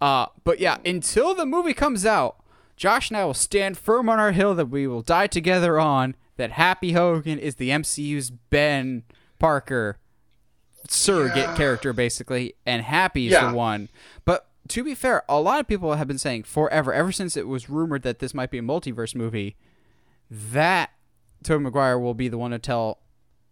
Uh, but yeah, until the movie comes out, Josh and I will stand firm on our hill that we will die together on. That Happy Hogan is the MCU's Ben Parker surrogate Yeah. character basically and happy's Yeah. the one but to be fair a lot of people have been saying forever ever since it was rumored that this might be a multiverse movie that Tobey Maguire will be the one to tell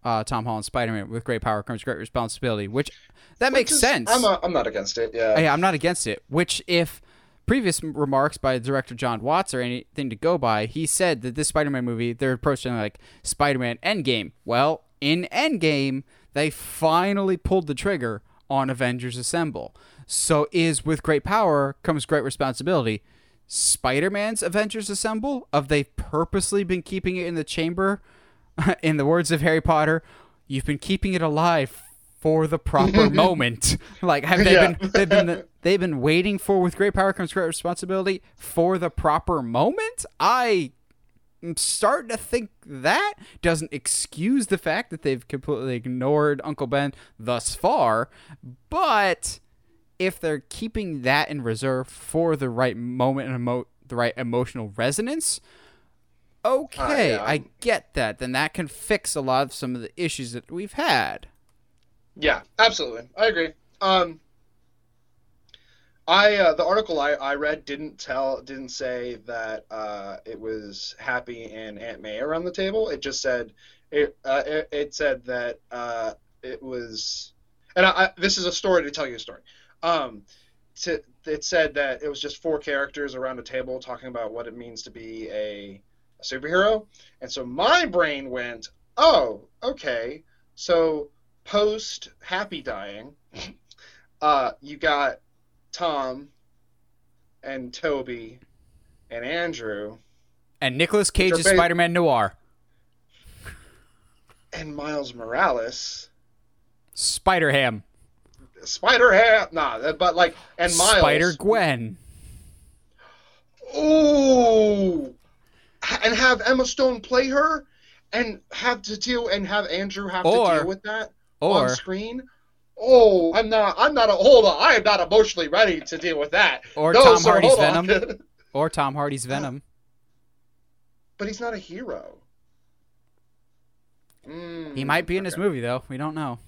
uh, Tom Holland Spider-Man with great power comes great responsibility which that makes is- sense I'm, a, I'm not against it. Yeah. Hey, I'm not against it. Which, if previous remarks by director John Watts are anything to go by, he said that this Spider-Man movie they're approaching like Spider-Man Endgame. Well, in Endgame, they finally pulled the trigger on Avengers Assemble. So, is with great power comes great responsibility. Spider-Man's Avengers Assemble? Have they purposely been keeping it in the chamber? in the words of Harry Potter, you've been keeping it alive for the proper moment. Like have they Yeah. been they've been they've been waiting for with great power comes great responsibility for the proper moment? I am starting to think that doesn't excuse the fact that they've completely ignored Uncle Ben thus far, but if they're keeping that in reserve for the right moment and emo- the right emotional resonance, okay, I, um, I get that. Then that can fix a lot of some of the issues that we've had. Yeah, absolutely. I agree. Um, I uh, the article I, I read didn't tell didn't say that uh, it was Happy and Aunt May around the table. It just said it uh, it, it said that uh, it was, and I, I, this is a story to tell you a story. Um, to, it said that it was just four characters around a table talking about what it means to be a, a superhero, and so my brain went, oh, okay, so post Happy dying, uh, you got Tom and Tobey and Andrew And Nicolas Cage's ba- Spider-Man Noir. and Miles Morales Spider Ham. Spider Ham. Nah, but like and Miles. Spider Gwen. Ooh, and have Emma Stone play her, and have to deal and have Andrew have Or- to deal with that Or on screen. Oh, I'm not. I'm not. A, hold on. I am not emotionally ready to deal with that. or no, Tom sir, Hardy's. Venom. Or Tom Hardy's Venom. but he's not a hero. Mm, He might be in this movie though. We don't know.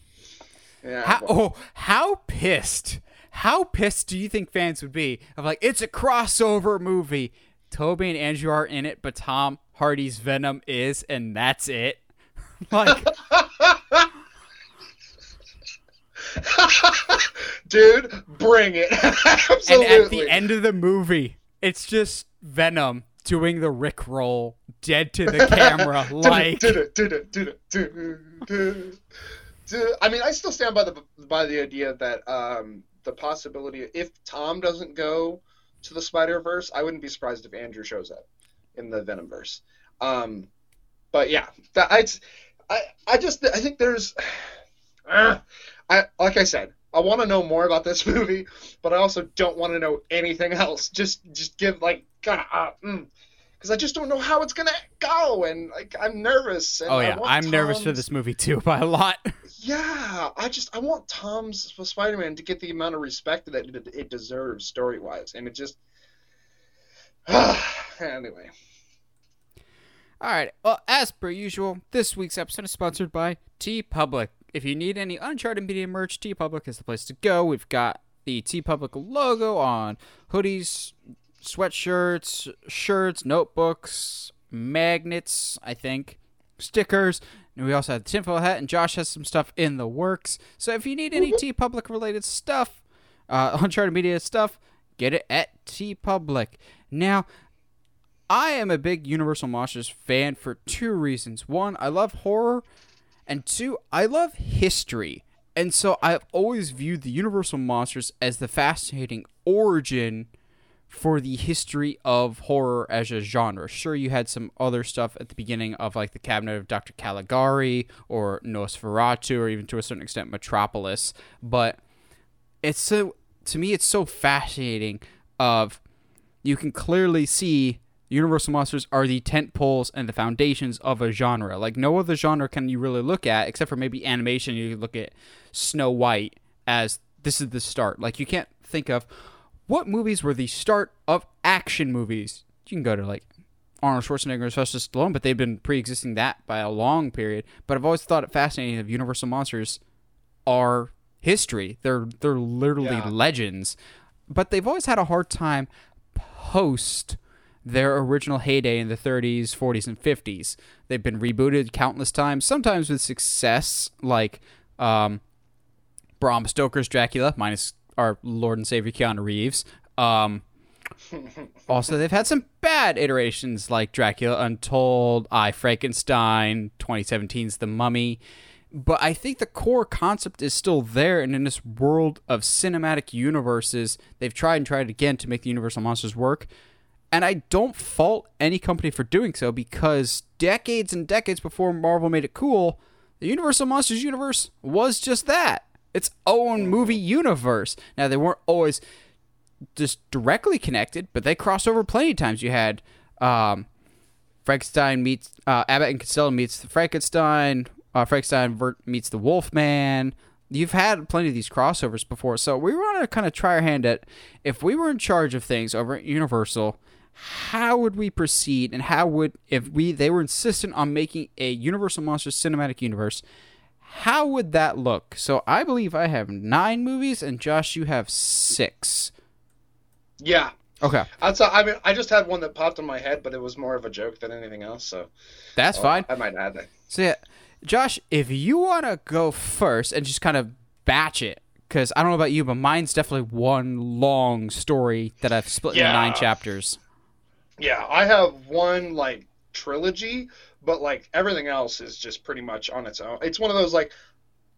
Yeah. How, oh, how pissed? How pissed do you think fans would be of like it's a crossover movie? Tobey and Andrew are in it, but Tom Hardy's Venom is, and that's it. like, Dude, bring it. and Absolutely. at the end of the movie, it's just Venom doing the Rick roll, dead to the camera, like. I mean, I still stand by the by the idea that um, the possibility if Tom doesn't go to the Spider Verse, I wouldn't be surprised if Andrew shows up in the Venom verse. Um, but yeah, that I, I I just I think there's, uh, I like I said, I want to know more about this movie, but I also don't want to know anything else. Just just give like God, uh, mm, because I just don't know how it's gonna go, and like I'm nervous. And Oh yeah, I'm nervous for this movie too by a lot. Yeah, I just I want Tom's Spider-Man to get the amount of respect that it, it deserves story-wise, and it just anyway. All right. Well, as per usual, this week's episode is sponsored by TeePublic. If you need any Uncharted Media merch, TeePublic is the place to go. We've got the TeePublic logo on hoodies, sweatshirts, shirts, notebooks, magnets, I think, stickers. And we also have the tinfoil hat, and Josh has some stuff in the works. So if you need any TeePublic related stuff, uh, Uncharted Media stuff, get it at TeePublic. Now, I am a big Universal Monsters fan for two reasons. One, I love horror, and two, I love history. And so I've always viewed the Universal Monsters as the fascinating origin for the history of horror as a genre. Sure, you had some other stuff at the beginning of like the Cabinet of Dr. Caligari or Nosferatu or even to a certain extent Metropolis, but it's so to me it's so fascinating of you can clearly see Universal Monsters are the tent poles and the foundations of a genre. Like no other genre can you really look at except for maybe animation. You look at Snow White as this is the start. Like you can't think of what movies were the start of action movies. You can go to like Arnold Schwarzenegger and Sylvester Stallone, but they've been pre-existing that by a long period. But I've always thought it fascinating that Universal Monsters are history. They're they're literally Yeah. legends. But they've always had a hard time post their original heyday in the 30s, 40s, and 50s. They've been rebooted countless times, sometimes with success, like um, Bram Stoker's Dracula, minus our Lord and Savior Keanu Reeves. Um, also, they've had some bad iterations like Dracula Untold, I Frankenstein, 2017's The Mummy. But I think the core concept is still there, and in this world of cinematic universes, they've tried and tried again to make the Universal Monsters work. And I don't fault any company for doing so because decades and decades before Marvel made it cool, the Universal Monsters universe was just that its own movie universe. Now, they weren't always just directly connected, but they crossed over plenty of times. You had um, Frankenstein meets uh, Abbott and Costello meets Frankenstein. Uh, Frankenstein meets the Wolfman. You've had plenty of these crossovers before, so we want to kind of try our hand at if we were in charge of things over at Universal, how would we proceed, and how would if we they were insistent on making a Universal Monsters cinematic universe, how would that look? So I believe I have nine movies, and Josh, you have six. Yeah, Okay, that's. I mean, I just had one that popped in my head, but it was more of a joke than anything else. So that's oh, fine. I might add that. So yeah, Josh, if you want to go first and just kind of batch it, because I don't know about you, but mine's definitely one long story that I've split into nine chapters. Yeah, I have one like trilogy, but like everything else is just pretty much on its own. It's one of those like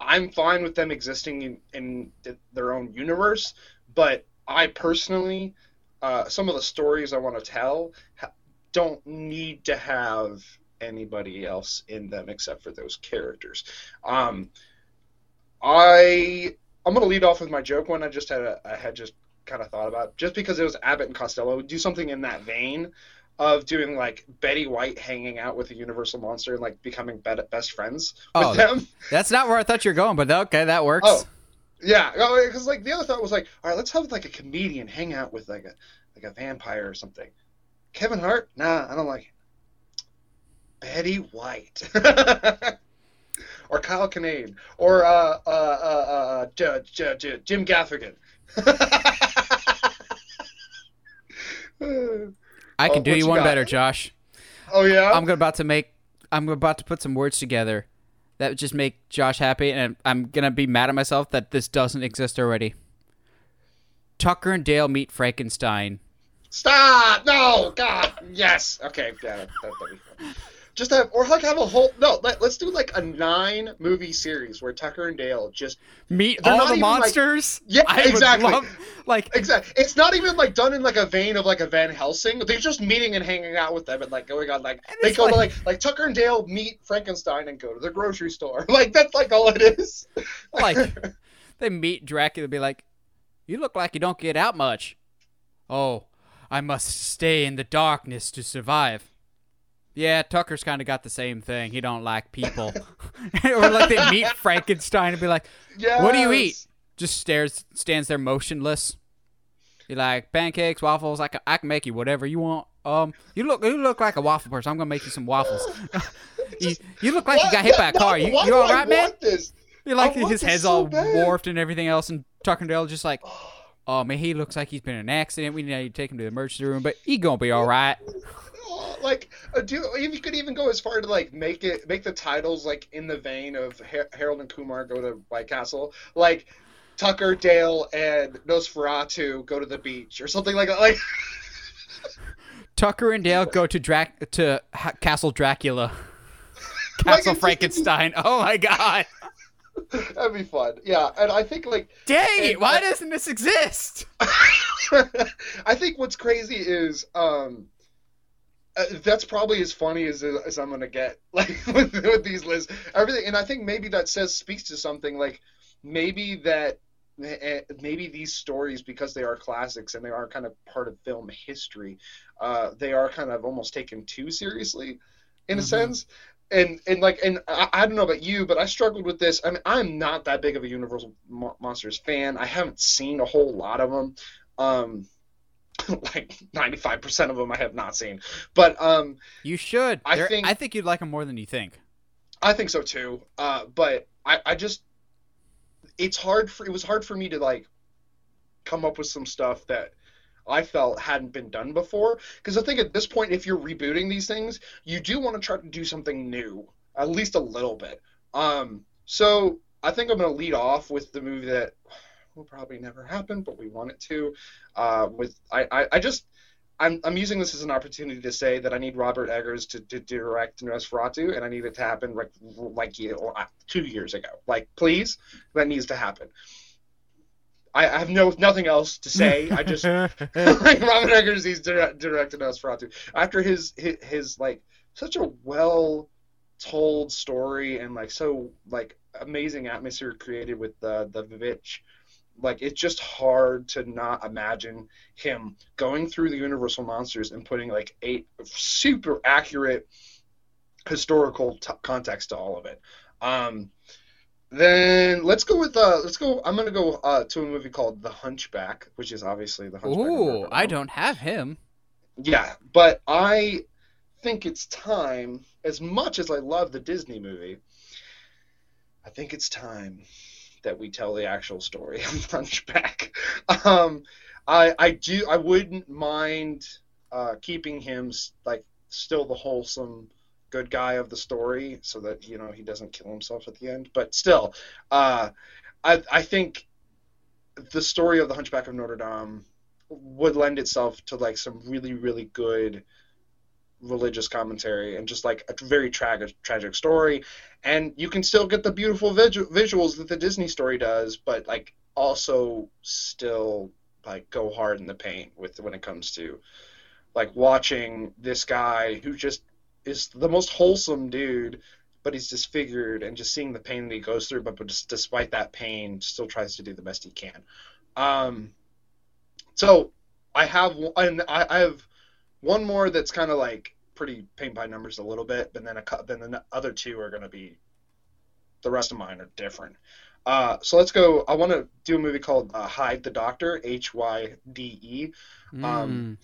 I'm fine with them existing in, in th- their own universe, but I personally, uh, some of the stories I want to tell ha- don't need to have anybody else in them except for those characters. Um, I I'm gonna lead off with my joke one. I just had a, I had just kind of thought about just because it was Abbott and Costello. Do something in that vein of doing like Betty White hanging out with a Universal monster and like becoming be- best friends with Oh, them. That's not where I thought you were going, but okay, that works. Oh. Yeah, because like the other thought was like, all right, let's have like a comedian hang out with like a like a vampire or something. Kevin Hart? Nah, I don't like it. Betty White. or Kyle Kinane. Or uh, uh, uh, uh, J- J- J- Jim Gaffigan. I can Oh, do you you one got? better, Josh. oh yeah. I'm about to make. I'm about to put some words together that would just make Josh happy, and I'm gonna be mad at myself that this doesn't exist already. Tucker and Dale meet Frankenstein. Stop! No, God, yes. Okay, yeah, that, that'd be fun. Just have, or like have a whole no. Let, let's do like a nine movie series where Tucker and Dale just Meet all the even, like- monsters. Yeah, I exactly. love- like exactly. It's not even like done in like a vein of like a Van Helsing. They're just meeting and hanging out with them and like going on like they go to like- like like Tucker and Dale meet Frankenstein and go to the grocery store. Like that's like all it is. like they meet Dracula, be like, "You look like you don't get out much." Oh, I must stay in the darkness to survive. Yeah, Tucker's kind of got the same thing. He don't like people. or like they meet Frankenstein and be like, yeah. "What do you eat?" Just stares, stands there motionless. Be like, "Pancakes, waffles. I can, I can make you whatever you want." Um, you look, you look like a waffle person. I'm gonna make you some waffles. you, you look like you got hit by a car. You, why you all I man? want This? You like his head's so all bad. warped and everything else, and Tucker and Dale just like, oh man, he looks like he's been in an accident. We need to take him to the emergency room, but he gonna be all right. Like uh, do if you could even go as far to like make it make the titles like in the vein of Har- Harold and Kumar go to White Castle like Tucker Dale and Nosferatu go to the beach or something like that like Tucker and Dale go to Drac to ha- Castle Dracula, Castle Frankenstein. Oh my god! that'd be fun yeah and I think like Dang! And- Why doesn't this exist? I think what's crazy is um uh, that's probably as funny as, as I'm gonna get like with, with these lists. Everything and I think maybe that says speaks to something like maybe that eh, maybe these stories because they are classics and they are kind of part of film history uh, they are kind of almost taken too seriously in a Mhm. sense. And and like and I, I don't know about you but I struggled with this. I mean I'm not that big of a Universal Mo- Monsters fan. I haven't seen a whole lot of them um like 95% of them I have not seen but um You should. I They're- think- I think you'd like them more than you think. I think so too. Uh, but I, I just, it's hard for it was hard for me to like come up with some stuff that I felt hadn't been done before. Because I think at this point, if you're rebooting these things, you do want to try to do something new, at least a little bit. Um, so I think I'm gonna lead off with the movie that will probably never happen, but we want it to. Uh, with I, I, I just. I'm, I'm using this as an opportunity to say that I need Robert Eggers to, to direct Nosferatu, and I need it to happen like like you know, uh, two years ago. Like, please, that needs to happen. I, I have no nothing else to say. I just like Robert Eggers. He's direct, directed Nosferatu after his, his his like such a well told story and like so like amazing atmosphere created with the the VVitch. Like it's just hard to not imagine him going through the Universal monsters and putting like a super accurate historical t- context to all of it. Um, then let's go with uh, let's go. I'm gonna go uh, to a movie called The Hunchback, which is obviously the Hunchback. Ooh, I don't have him. Yeah, but I think it's time. As much as I love the Disney movie, I think it's time that we tell the actual story of Hunchback. Um, I I do I wouldn't mind uh, keeping him like still the wholesome good guy of the story, so that you know he doesn't kill himself at the end. But still, uh, I I think the story of the Hunchback of Notre Dame would lend itself to like some really really good religious commentary and just like a very tragic tragic story and you can still get the beautiful visu- visuals that the disney story does but like also still like go hard in the paint with when it comes to like watching this guy who just is the most wholesome dude but he's disfigured and just seeing the pain that he goes through, but, but just despite that pain, still tries to do the best he can. Um, so I have and I, I have one more that's kind of like pretty paint by numbers a little bit, but then a then the other two are going to be the rest of mine are different. Uh, so let's go. I want to do a movie called uh, Hyde the Doctor, H Y D E. Um, Mm.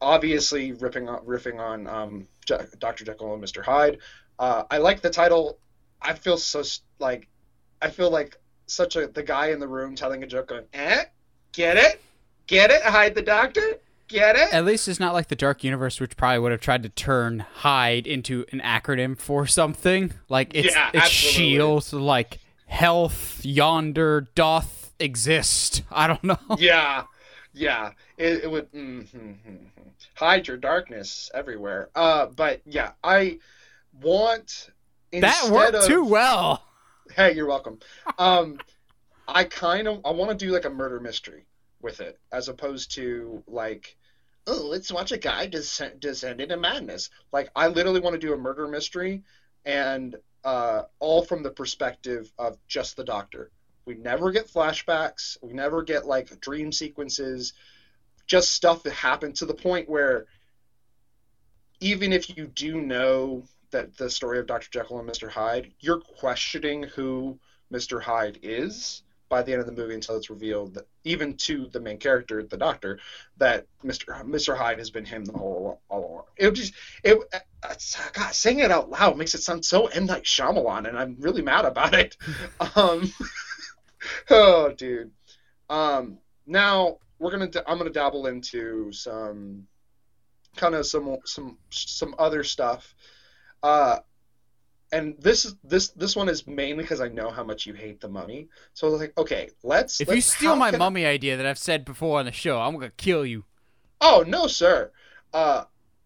obviously ripping on, riffing on um, Je- Dr. Jekyll and Mr. Hyde. Uh, I like the title. I feel so like I feel like such a the guy in the room telling a joke, going, "Eh, get it, get it, hide the Doctor, get it." At least it's not like the Dark Universe, which probably would have tried to turn hide into an acronym for something. Like it's Yeah, it's. Shield, like health yonder doth exist. I don't know. yeah, yeah. It, it would mm, mm, mm, mm. hide your darkness everywhere. Uh, but yeah, I want that worked of, too well. Hey, you're welcome. Um, I kind of I want to do like a murder mystery with it, as opposed to like, oh, let's watch a guy descend, descend into madness. Like, I literally want to do a murder mystery, and uh, all from the perspective of just the doctor. We never get flashbacks. We never get like dream sequences. Just stuff that happened to the point where, even if you do know that the story of Dr. Jekyll and Mr. Hyde, you're questioning who Mr. Hyde is by the end of the movie until it's revealed that even to the main character, the doctor, that Mr. Mr. Hyde has been him the whole all along. It just it uh, God saying it out loud makes it sound so M Night Shyamalan, and I'm really mad about it. um, oh, dude. Um, now we're gonna I'm gonna dabble into some kind of some some some other stuff. Uh, and this is this this one is mainly because I know how much you hate the mummy. So I was like, okay, let's. If let's you steal my mummy idea that I've said before on the show, I'm gonna kill you. Oh no, sir. Uh,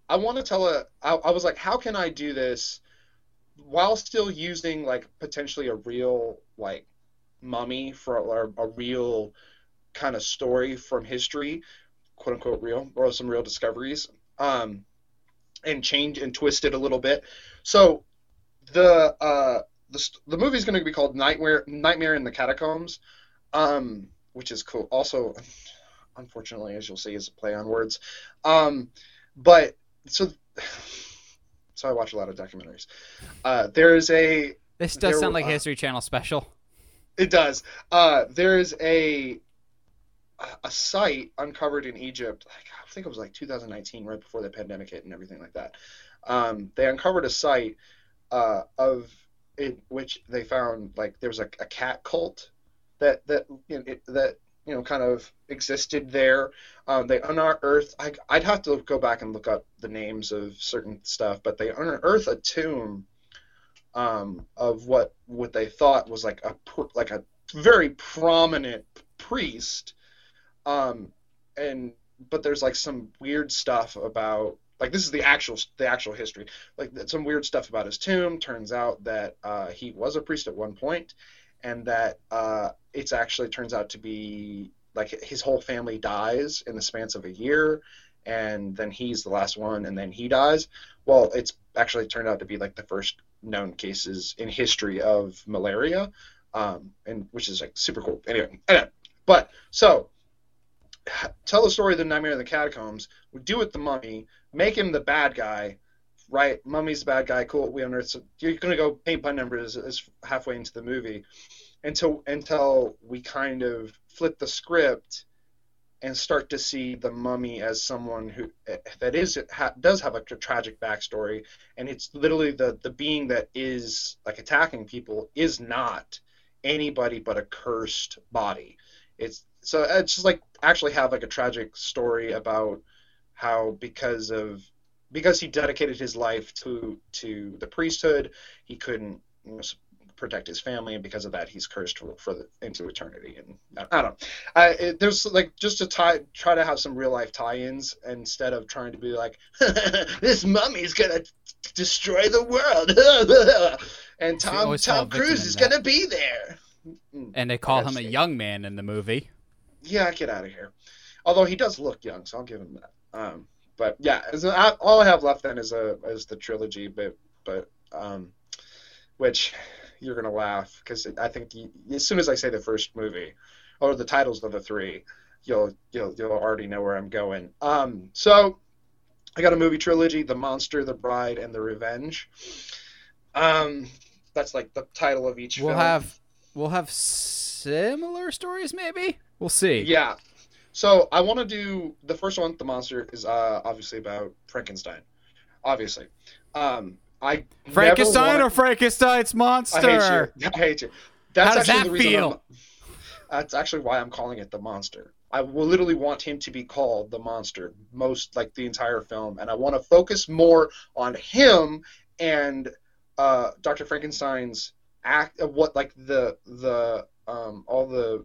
I want to tell a. I, I was like, how can I do this while still using like potentially a real like mummy for or a real kind of story from history, quote unquote real, or some real discoveries. Um, and change and twist it a little bit. So the uh the the movie is going to be called Nightmare Nightmare in the Catacombs, um, which is cool. Also, unfortunately, as you'll see, is a play on words. Um, but so so I watch a lot of documentaries. Uh, there is a This does There- sound like a uh, History Channel special. it does. Uh, there is a a site uncovered in Egypt. Like, I think it was like 2019, right before the pandemic hit and everything like that. Um, they uncovered a site uh, of in which they found like there was a, a cat cult that that you know, it, that you know kind of existed there. Um, they unearthed. I, I'd have to go back and look up the names of certain stuff, but they unearthed a tomb um, of what what they thought was like a like a very prominent priest um and but there's like some weird stuff about like this is the actual the actual history. Like some weird stuff about his tomb. Turns out that uh, he was a priest at one point and that uh, it's actually turns out to be like his whole family dies in the span of a year and then he's the last one and then he dies. Well it's actually turned out to be like the first known cases in history of malaria um, and which is like super cool. Anyway, anyway but so tell the story of the Nightmare in the Catacombs. We do it the mummy, make him the bad guy, right? Mummy's the bad guy. Cool. We unearth. So you're gonna go paint by numbers as halfway into the movie, until until we kind of flip the script and start to see the mummy as someone who eh, that is ha, does have a tragic backstory, and it's literally the the being that is like attacking people is not anybody but a cursed body. It's so it's just like actually have like a tragic story about how because of because he dedicated his life to to the priesthood, he couldn't you know, protect his family, and because of that, he's cursed for, for the, into eternity. And I, I don't know. I, it, there's like just to tie try to have some real life tie-ins instead of trying to be like this mummy's gonna destroy the world, and Tom Tom Cruise is that. gonna be there. And they call gotta him a young man in the movie. yeah, get out of here. Although he does look young, so I'll give him that. Um, but yeah, I, all I have left then is a is the trilogy. But but um, which you're gonna laugh because I think you, as soon as I say the first movie or the titles of the three, you'll you'll you'll already know where I'm going. Um, so I got a movie trilogy: The Monster, The Bride, and The Revenge. Um, that's like the title of each. We'll film. have we'll have similar stories, maybe. We'll see. Yeah. So I want to do the first one. The monster is uh, obviously about Frankenstein. Obviously, um, I Frankenstein or wanna- Frankenstein's monster? I hate you. I hate you. That's How does actually that the reason feel? I'm- that's actually why I'm calling it the monster. I will literally want him to be called the monster most like the entire film, and I want to focus more on him and uh, Dr. Frankenstein's act of what like the the um, all the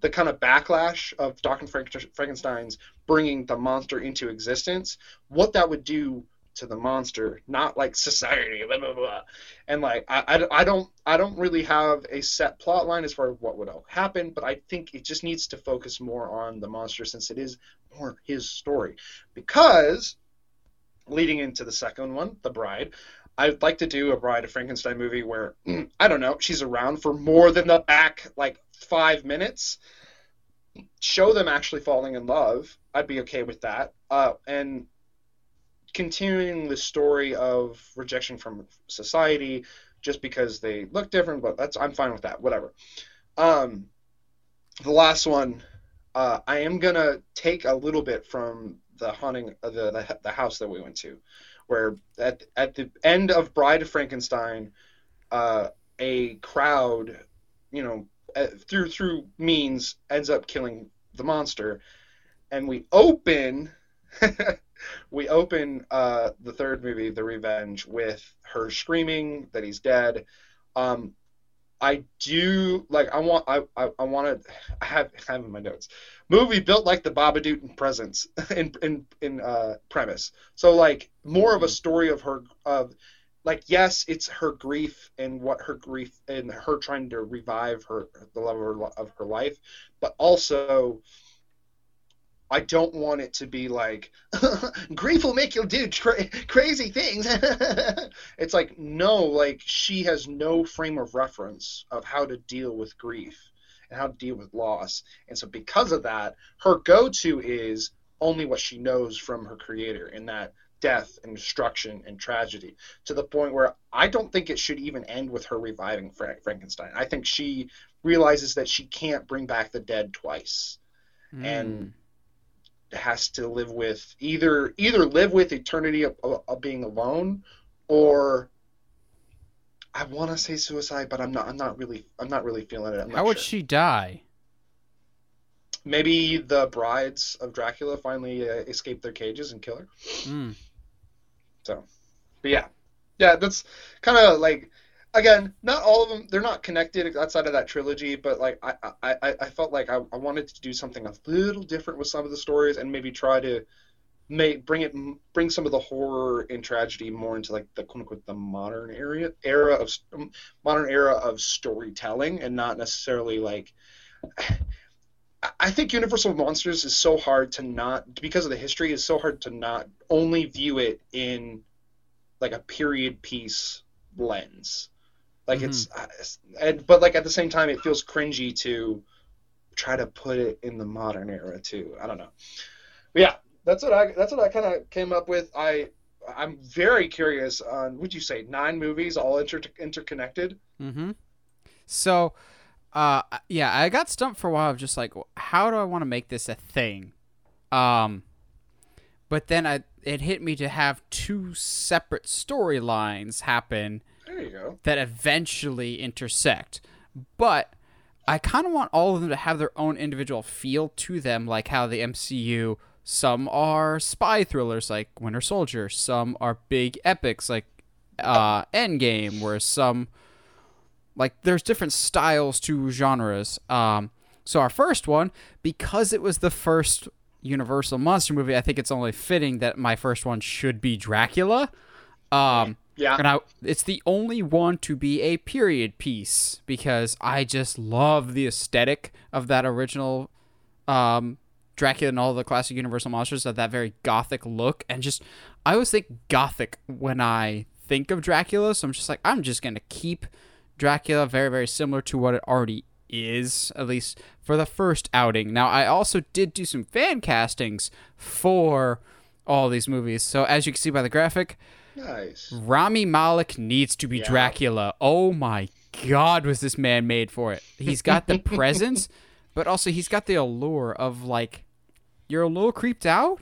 the kind of backlash of Dr. Frank- Frankenstein's bringing the monster into existence, what that would do to the monster, not like society, blah, blah, blah. and like I, I, I don't I don't really have a set plot line as far as what would all happen, but I think it just needs to focus more on the monster since it is more his story, because leading into the second one, The Bride. I'd like to do a Bride of Frankenstein movie where I don't know she's around for more than the back like five minutes. Show them actually falling in love. I'd be okay with that. Uh, and continuing the story of rejection from society just because they look different, but that's I'm fine with that. Whatever. Um, the last one, uh, I am gonna take a little bit from the haunting of the, the the house that we went to, where at at the end of Bride of Frankenstein, uh, a crowd, you know, uh, through through means ends up killing the monster, and we open. we open uh, the third movie, The Revenge, with her screaming that he's dead. Um, I do like. I want. I. I, I want to. I have. I have in my notes. Movie built like the Babadook in presence in in in uh, premise. So like more of a story of her of like yes, it's her grief and what her grief and her trying to revive her the love of her, of her life, but also I don't want it to be like grief will make you do tra- crazy things. it's like no, like she has no frame of reference of how to deal with grief and how to deal with loss, and so because of that, her go-to is only what she knows from her creator, and that death and destruction and tragedy to the point where I don't think it should even end with her reviving Fra- Frankenstein. I think she realizes that she can't bring back the dead twice Hmm. and has to live with either either live with eternity of, of, being alone or I want to say suicide, but I'm not. I'm not really. I'm not really feeling it. How would sure. she die? Maybe the brides of Dracula finally uh, escape their cages and kill her. So, But yeah, yeah, that's kind of like again, not all of them. They're not connected outside of that trilogy, but like I, I, I felt like I, I wanted to do something a little different with some of the stories and maybe try to make bring it bring some of the horror and tragedy more into like the quote unquote the modern area era of um, modern era of storytelling and not necessarily like. I think Universal Monsters is so hard to not because of the history is so hard to not only view it in like a period piece lens. Like it's, and but like at the same time, it feels cringy to try to put it in the modern era too. I don't know. But yeah, that's what I that's what I kind of came up with. I I'm very curious on would you say nine movies all inter- interconnected? Mm-hmm. So, uh, yeah, I got stumped for a while of just like, how do I want to make this a thing? Um, but then I it hit me to have two separate storylines happen That eventually intersect. But I kind of want all of them to have their own individual feel to them, like how the MCU. Some are spy thrillers like Winter Soldier. Some are big epics like uh, Endgame, whereas some like there's different styles to genres. Um, so our first one, because it was the first Universal monster movie, I think it's only fitting that my first one should be Dracula. Um, Yeah. and I, it's the only one to be a period piece because I just love the aesthetic of that original um, Dracula and all the classic Universal monsters of that very gothic look, and just I always think gothic when I think of Dracula. So I'm just like, I'm just gonna keep Dracula very, very similar to what it already is, at least for the first outing. Now, I also did do some fan castings for all these movies. So as you can see by the graphic, Nice. Rami Malek needs to be Yeah. Dracula. Oh my god, was this man made for it? He's got the presence, but also he's got the allure of like you're a little creeped out,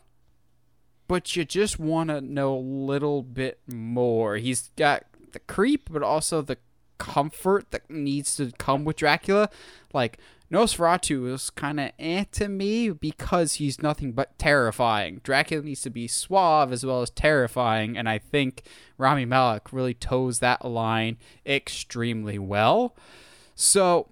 but you just want to know a little bit more. He's got the creep, but also the comfort that needs to come with Dracula. Like Nosferatu is kind of eh to me because he's nothing but terrifying. Dracula needs to be suave as well as terrifying, and I think Rami Malek really toes that line extremely well. So,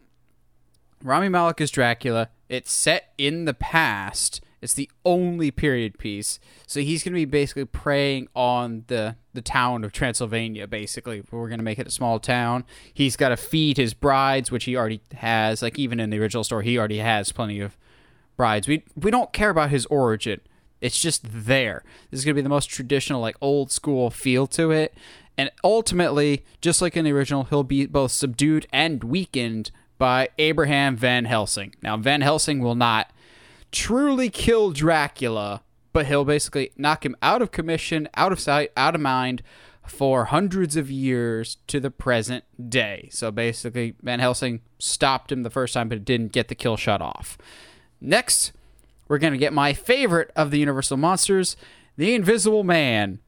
Rami Malek is Dracula. It's set in the past. It's the only period piece. So he's going to be basically preying on the the town of Transylvania. Basically, we're going to make it a small town. He's got to feed his brides, which he already has. Like even in the original story, he already has plenty of brides. We we don't care about his origin. It's just there. This is going to be the most traditional, like old school feel to it. And ultimately, just like in the original, he'll be both subdued and weakened by Abraham Van Helsing. Now, Van Helsing will not truly kill Dracula, but he'll basically knock him out of commission, out of sight, out of mind for hundreds of years to the present day. So basically, Van Helsing stopped him the first time, but didn't get the kill shot off. Next, we're going to get my favorite of the Universal monsters, the Invisible Man.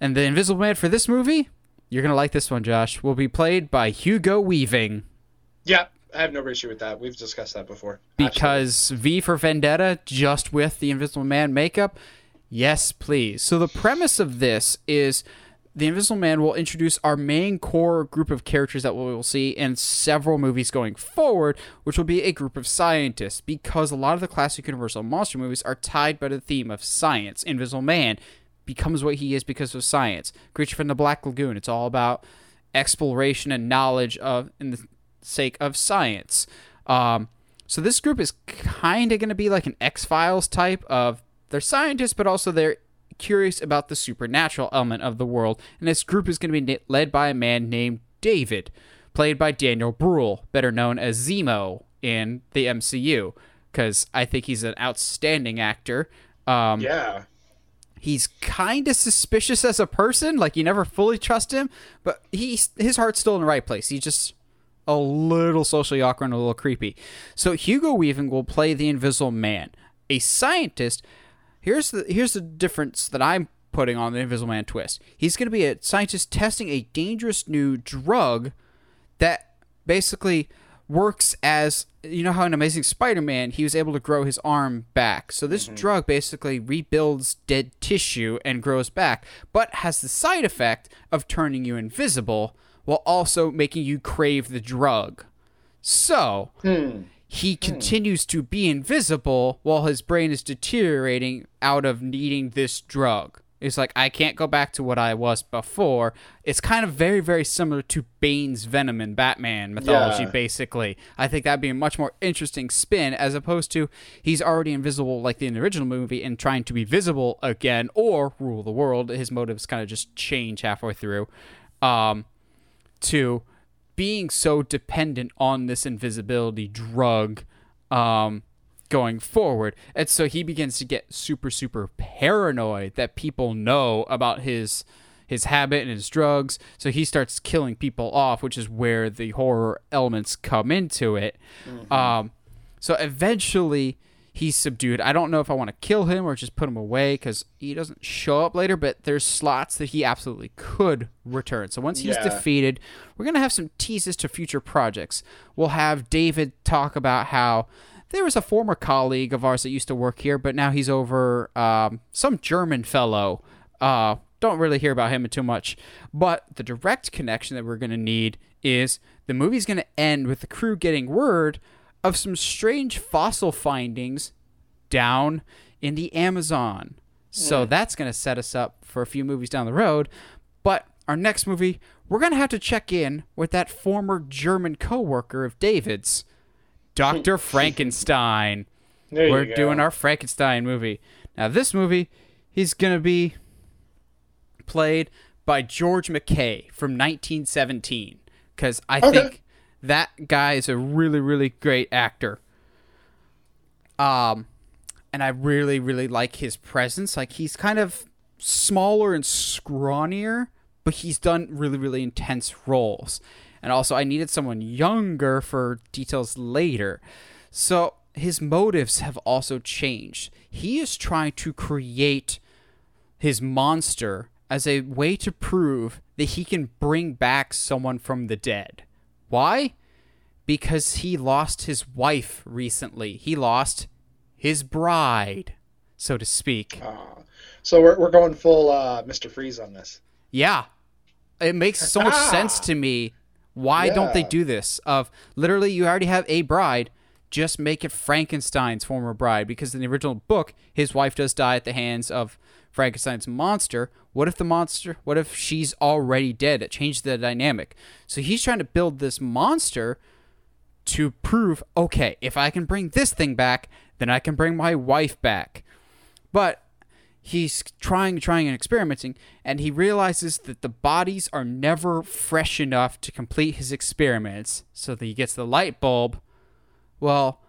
And the Invisible Man for this movie, you're going to like this one, Josh, will be played by Hugo Weaving. Yeah, I have no issue with that. We've discussed that before. Because V for Vendetta, just with the Invisible Man makeup? Yes, please. So the premise of this is the Invisible Man will introduce our main core group of characters that we will see in several movies going forward, which will be a group of scientists, because a lot of the classic Universal monster movies are tied by the theme of science. Invisible Man becomes what he is because of science. Creature from the Black Lagoon, it's all about exploration and knowledge of in the sake of science. Um, so this group is kind of going to be like an X Files type of they're scientists, but also they're curious about the supernatural element of the world. And this group is going to be led by a man named David, played by Daniel Bruhl, better known as Zemo in the MCU, because I think he's an outstanding actor. Um, Yeah. he's kind of suspicious as a person like you never fully trust him but he's his heart's still in the right place He just a little socially awkward and a little creepy. So hugo weaving will play the invisible man a scientist. Here's the here's the difference that i'm putting on the invisible man twist. He's going to be a scientist testing a dangerous new drug that basically works as you know how in Amazing Spider-Man he was able to grow his arm back. So this mm-hmm. drug basically rebuilds dead tissue and grows back, but has the side effect of turning you invisible while also making you crave the drug. So he continues to be invisible while his brain is deteriorating out of needing this drug. It's like I can't go back to what I was before. It's kind of very, very similar to Bane's Venom in Batman mythology, Yeah. basically. I think that'd be a much more interesting spin as opposed to he's already invisible like in the original movie and trying to be visible again or rule the world. His motives kind of just change halfway through. Um, to being so dependent on this invisibility drug um, going forward. And so he begins to get super, super paranoid that people know about his his habit and his drugs. So he starts killing people off, which is where the horror elements come into it. Um, so eventually he's subdued. I don't know if I want to kill him or just put him away because he doesn't show up later, but there's slots that he absolutely could return. So once he's Yeah. defeated, we're going to have some teases to future projects. We'll have David talk about how there was a former colleague of ours that used to work here, but now he's over um, some German fellow. Uh, don't really hear about him too much. But the direct connection that we're going to need is the movie's going to end with the crew getting word of some strange fossil findings down in the Amazon. So hmm. that's going to set us up for a few movies down the road. But our next movie, we're going to have to check in with that former German coworker of David's, Dr. Frankenstein. There We're doing our Frankenstein movie. Now, this movie, he's going to be played by George McKay from 1917 because I Okay. think that guy is a really really great actor. Um, and I really really like his presence. Like he's kind of smaller and scrawnier, but he's done really really intense roles. And also, I needed someone younger for details later. So his motives have also changed. He is trying to create his monster as a way to prove that he can bring back someone from the dead. Why? Because he lost his wife recently. He lost his bride, so to speak. Ah. so we're, we're going full uh, Mr. Freeze on this. Yeah. It makes so much sense to me. Why don't they do this? Of literally you already have a bride, just make it Frankenstein's former bride because in the original book his wife does die at the hands of Frankenstein's monster. What if the monster what if she's already dead? It changed the dynamic. So he's trying to build this monster to prove okay, if I can bring this thing back, then I can bring my wife back. But he's trying, trying, and experimenting, and he realizes that the bodies are never fresh enough to complete his experiments. So that he gets the light bulb. Well,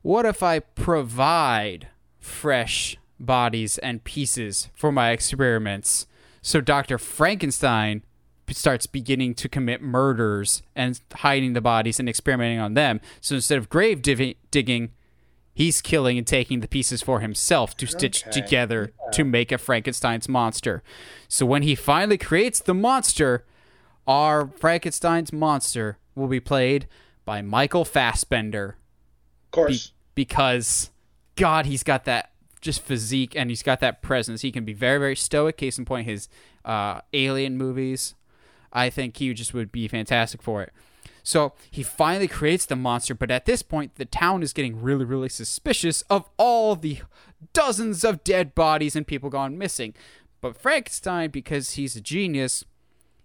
what if I provide fresh bodies and pieces for my experiments? So Dr. Frankenstein starts beginning to commit murders and hiding the bodies and experimenting on them. So instead of grave divi- digging, he's killing and taking the pieces for himself to stitch Okay. together to make a Frankenstein's monster. So when he finally creates the monster, our Frankenstein's monster will be played by Michael Fassbender Of course. because God, he's got that just physique and he's got that presence. He can be very, very stoic. Case in point, his uh, Alien movies. I think he just would be fantastic for it. So he finally creates the monster, but at this point, the town is getting really, really suspicious of all the dozens of dead bodies and people gone missing. But Frankenstein, because he's a genius,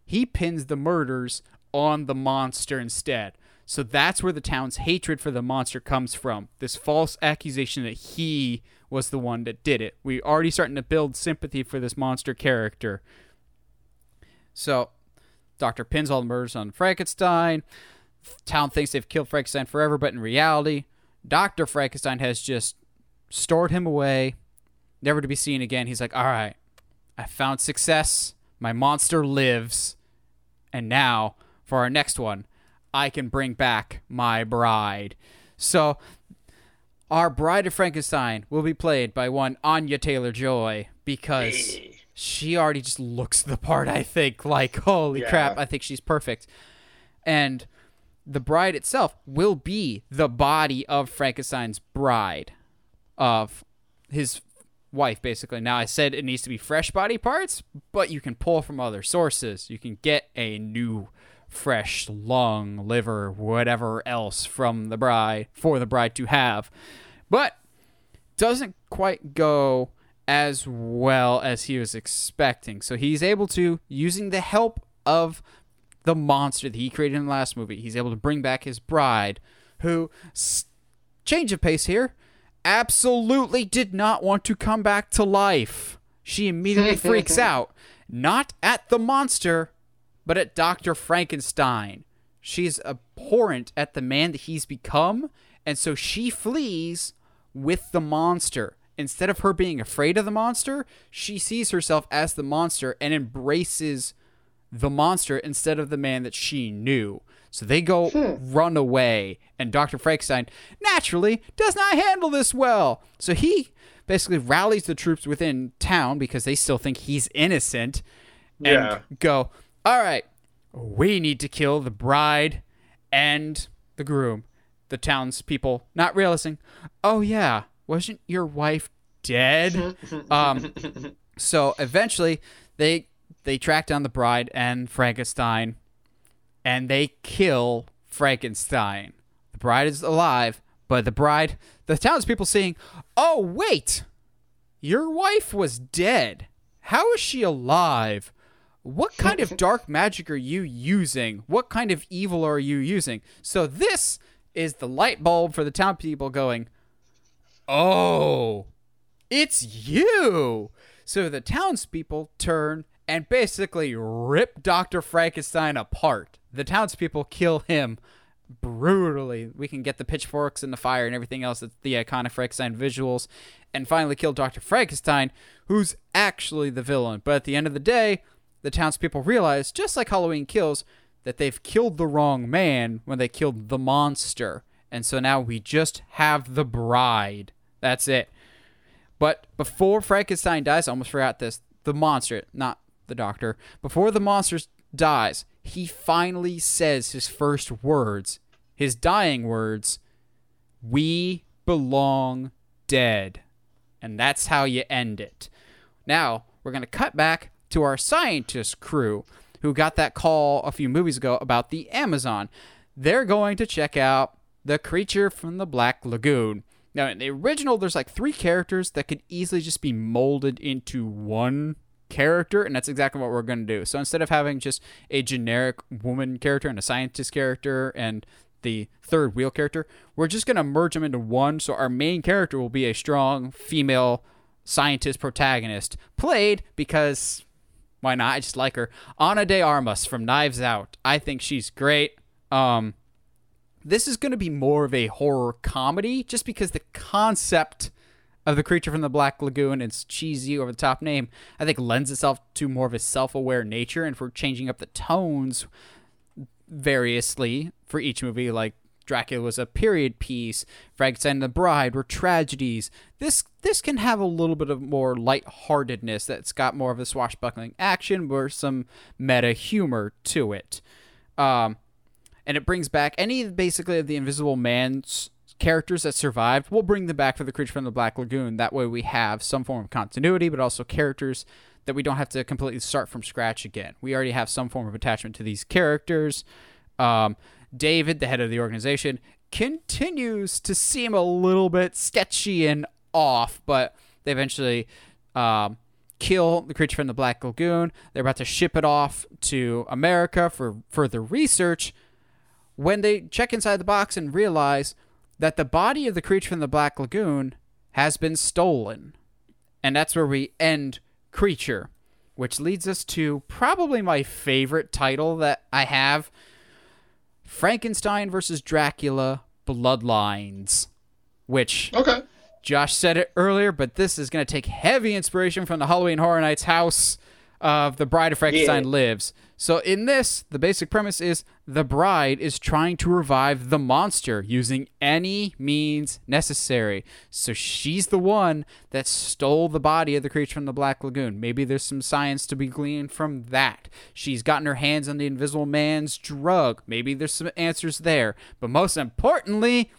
he pins the murders on the monster instead. So that's where the town's hatred for the monster comes from. This false accusation that he was the one that did it. We're already starting to build sympathy for this monster character. So, Doctor pins all the murders on Frankenstein. Town thinks they've killed Frankenstein forever, but in reality, Dr. Frankenstein has just stored him away, never to be seen again. He's like, all right, I found success. My monster lives. And now, for our next one, I can bring back my bride. So, our Bride of Frankenstein will be played by one Anya Taylor Joy because Hey. she already just looks the part, I think. Like, holy Yeah. crap, I think she's perfect. And the bride itself will be the body of Frankenstein's bride, of his wife, basically. Now, I said it needs to be fresh body parts, but you can pull from other sources. You can get a new, fresh lung, liver, whatever else from the bride for the bride to have. But doesn't quite go as well as he was expecting. So he's able to, using the help of the monster that he created in the last movie, he's able to bring back his bride, who, s- change of pace here, absolutely did not want to come back to life. She immediately freaks out, not at the monster, but at Dr. Frankenstein. She's abhorrent at the man that he's become, and so she flees with the monster. Instead of her being afraid of the monster, she sees herself as the monster and embraces the monster instead of the man that she knew. So they go hmm. run away, and Dr. Frankenstein naturally does not handle this well. So he basically rallies the troops within town because they still think he's innocent and Yeah. go, All right, we need to kill the bride and the groom. The townspeople not realizing, Oh, yeah, wasn't your wife dead? um, so eventually they they track down the bride and Frankenstein and they kill Frankenstein. The bride is alive, but the bride the townspeople seeing, "Oh, wait. Your wife was dead. How is she alive? What kind of dark magic are you using? What kind of evil are you using?" So this is the light bulb for the town people going, "Oh, it's you. So the townspeople turn and basically rip Dr. Frankenstein apart. The townspeople kill him brutally. We can get the pitchforks and the fire and everything else, that's the iconic Frankenstein visuals, and finally kill Dr. Frankenstein, who's actually the villain. But at the end of the day, the townspeople realize, just like Halloween Kills, that they've killed the wrong man when they killed the monster. And so now we just have the bride. That's it. But before Frankenstein dies, I almost forgot this. The monster, not the doctor, before the monster dies, he finally says his first words, his dying words, We belong dead. And that's how you end it. Now, we're going to cut back to our scientist crew who got that call a few movies ago about the Amazon. They're going to check out the creature from the Black Lagoon. Now, in the original, there's like three characters that could easily just be molded into one character, and that's exactly what we're going to do. So instead of having just a generic woman character and a scientist character and the third wheel character, we're just going to merge them into one. So our main character will be a strong female scientist protagonist, played because why not? I just like her. Ana de Armas from Knives Out. I think she's great. Um, this is going to be more of a horror comedy just because the concept of the creature from the Black Lagoon, and its cheesy over the top name, I think lends itself to more of a self aware nature. And for changing up the tones variously for each movie, like Dracula was a period piece, Frankenstein and the Bride were tragedies. This this can have a little bit of more lightheartedness that's got more of a swashbuckling action or some meta humor to it. Um, and it brings back any basically of the Invisible Man's characters that survived, we'll bring them back for the creature from the Black Lagoon. That way we have some form of continuity, but also characters that we don't have to completely start from scratch again. We already have some form of attachment to these characters. Um, David, the head of the organization, continues to seem a little bit sketchy and off, but they eventually um, kill the creature from the Black Lagoon. They're about to ship it off to America for further research. When they check inside the box and realize that the body of the creature from the Black Lagoon has been stolen. And that's where we end Creature, which leads us to probably my favorite title that I have Frankenstein versus Dracula Bloodlines, which. Okay. Josh said it earlier, but this is going to take heavy inspiration from the Halloween Horror Nights house of The Bride of Frankenstein yeah. Lives. So in this, the basic premise is the bride is trying to revive the monster using any means necessary. So she's the one that stole the body of the creature from the Black Lagoon. Maybe there's some science to be gleaned from that. She's gotten her hands on the Invisible Man's drug. Maybe there's some answers there. But most importantly,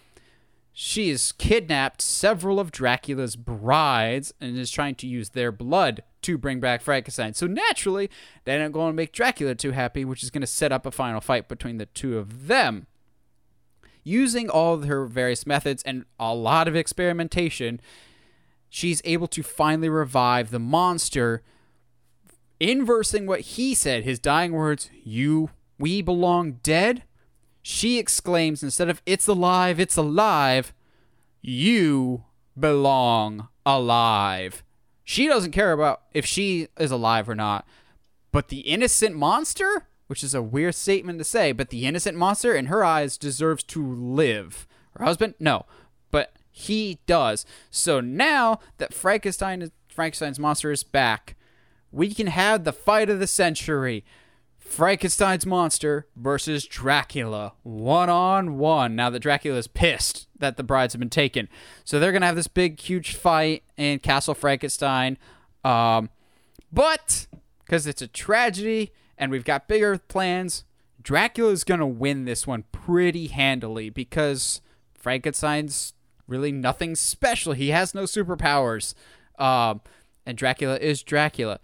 she has kidnapped several of Dracula's brides and is trying to use their blood to bring back Frankenstein. So naturally, they don't going to make Dracula too happy, which is going to set up a final fight between the two of them. Using all her various methods and a lot of experimentation, she's able to finally revive the monster, inversing what he said, his dying words, "You, we belong dead." She exclaims instead of it's alive, it's alive, you belong alive. She doesn't care about if she is alive or not. But the innocent monster, which is a weird statement to say, but the innocent monster in her eyes deserves to live. Her husband, no, but he does. So now that Frankenstein Frankenstein's monster is back, we can have the fight of the century. Frankenstein's monster versus Dracula, one on one. Now that Dracula's pissed that the brides have been taken, so they're gonna have this big, huge fight in Castle Frankenstein. Um, but because it's a tragedy and we've got bigger plans, Dracula's gonna win this one pretty handily because Frankenstein's really nothing special. He has no superpowers, um, and Dracula is Dracula.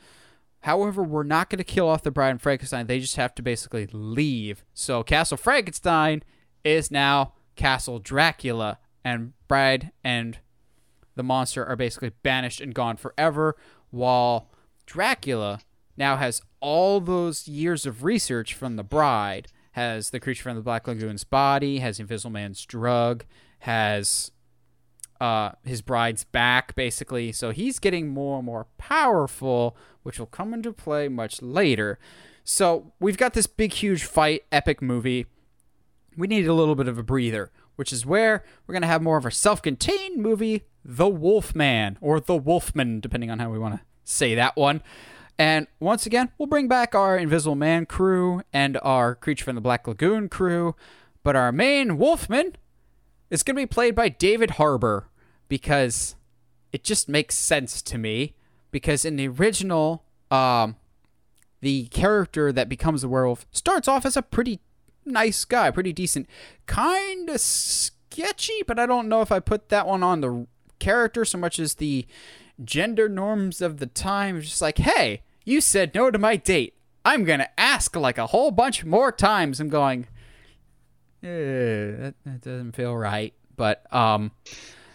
However, we're not going to kill off the Bride and Frankenstein. They just have to basically leave. So Castle Frankenstein is now Castle Dracula, and Bride and the monster are basically banished and gone forever, while Dracula now has all those years of research from the Bride, has the creature from the Black Lagoon's body, has Invisible Man's drug, has uh, his bride's back, basically. So he's getting more and more powerful, which will come into play much later. So we've got this big, huge fight, epic movie. We need a little bit of a breather, which is where we're going to have more of a self contained movie, The Wolfman, or The Wolfman, depending on how we want to say that one. And once again, we'll bring back our Invisible Man crew and our Creature from the Black Lagoon crew. But our main Wolfman is going to be played by David Harbour because it just makes sense to me. Because in the original, um, the character that becomes a werewolf starts off as a pretty nice guy, pretty decent, kind of sketchy, but I don't know if I put that one on the character so much as the gender norms of the time. Just like, hey, you said no to my date. I'm gonna ask like a whole bunch more times. I'm going, eh, that, that doesn't feel right. But um,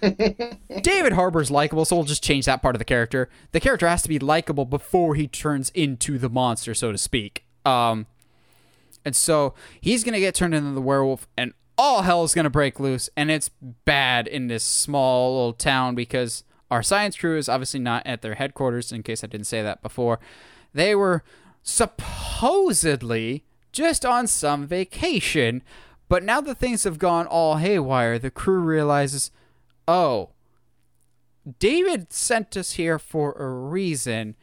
David Harbour's likable, so we'll just change that part of the character. The character has to be likable before he turns into the monster, so to speak. Um, and so he's gonna get turned into the werewolf, and all hell is gonna break loose, and it's bad in this small little town because our science crew is obviously not at their headquarters. In case I didn't say that before, they were supposedly just on some vacation, but now that things have gone all haywire, the crew realizes, oh, David sent us here for a reason,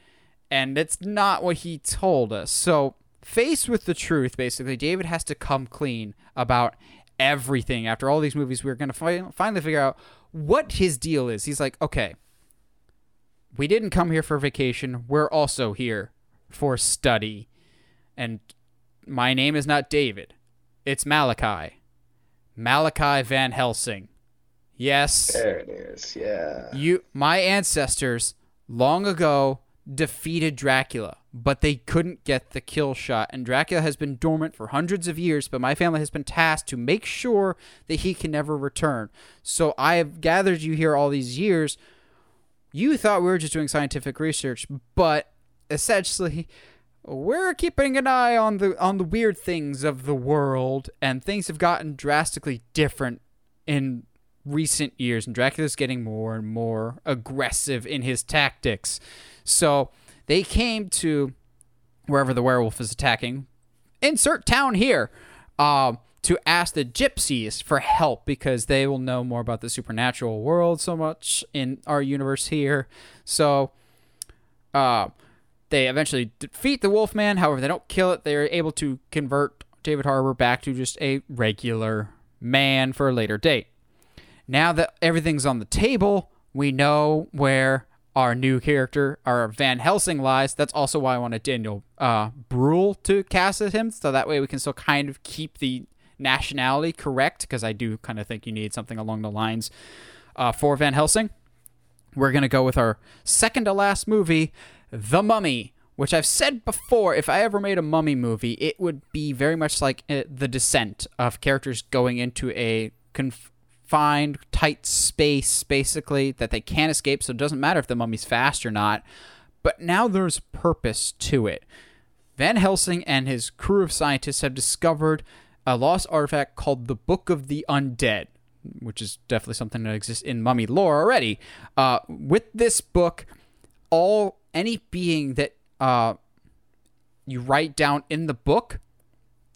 and it's not what he told us. So, faced with the truth, basically, David has to come clean about everything. After all these movies, we're going to fi- finally figure out what his deal is. He's like, okay, we didn't come here for vacation. We're also here for study. And my name is not David, it's Malachi. Malachi Van Helsing. Yes. There it is. Yeah. You my ancestors long ago defeated Dracula, but they couldn't get the kill shot and Dracula has been dormant for hundreds of years, but my family has been tasked to make sure that he can never return. So I have gathered you here all these years. You thought we were just doing scientific research, but essentially we're keeping an eye on the on the weird things of the world and things have gotten drastically different in recent years and Dracula's getting more and more aggressive in his tactics. So they came to wherever the werewolf is attacking, insert town here, um, to ask the gypsies for help because they will know more about the supernatural world so much in our universe here. So, uh, they eventually defeat the Wolfman. However, they don't kill it. They are able to convert David Harbour back to just a regular man for a later date. Now that everything's on the table, we know where our new character, our Van Helsing, lies. That's also why I wanted Daniel uh, Bruhl to cast as him, so that way we can still kind of keep the nationality correct, because I do kind of think you need something along the lines uh, for Van Helsing. We're going to go with our second to last movie, The Mummy, which I've said before, if I ever made a mummy movie, it would be very much like uh, The Descent of characters going into a confined, tight space, basically, that they can't escape, so it doesn't matter if the mummy's fast or not. But now there's purpose to it. Van Helsing and his crew of scientists have discovered a lost artifact called the Book of the Undead, which is definitely something that exists in mummy lore already. Uh, with this book, all any being that uh, you write down in the book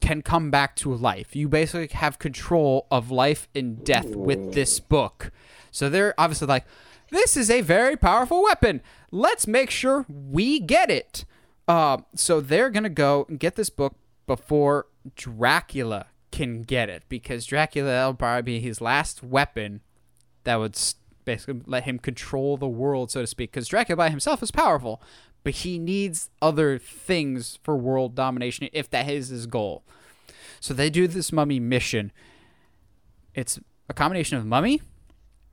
can come back to life. You basically have control of life and death with this book. So they're obviously like, this is a very powerful weapon. Let's make sure we get it. Uh, so they're gonna go and get this book before Dracula can get it because Dracula will probably be his last weapon that would basically let him control the world, so to speak. Because Dracula by himself is powerful, but he needs other things for world domination if that is his goal. So they do this mummy mission. It's a combination of mummy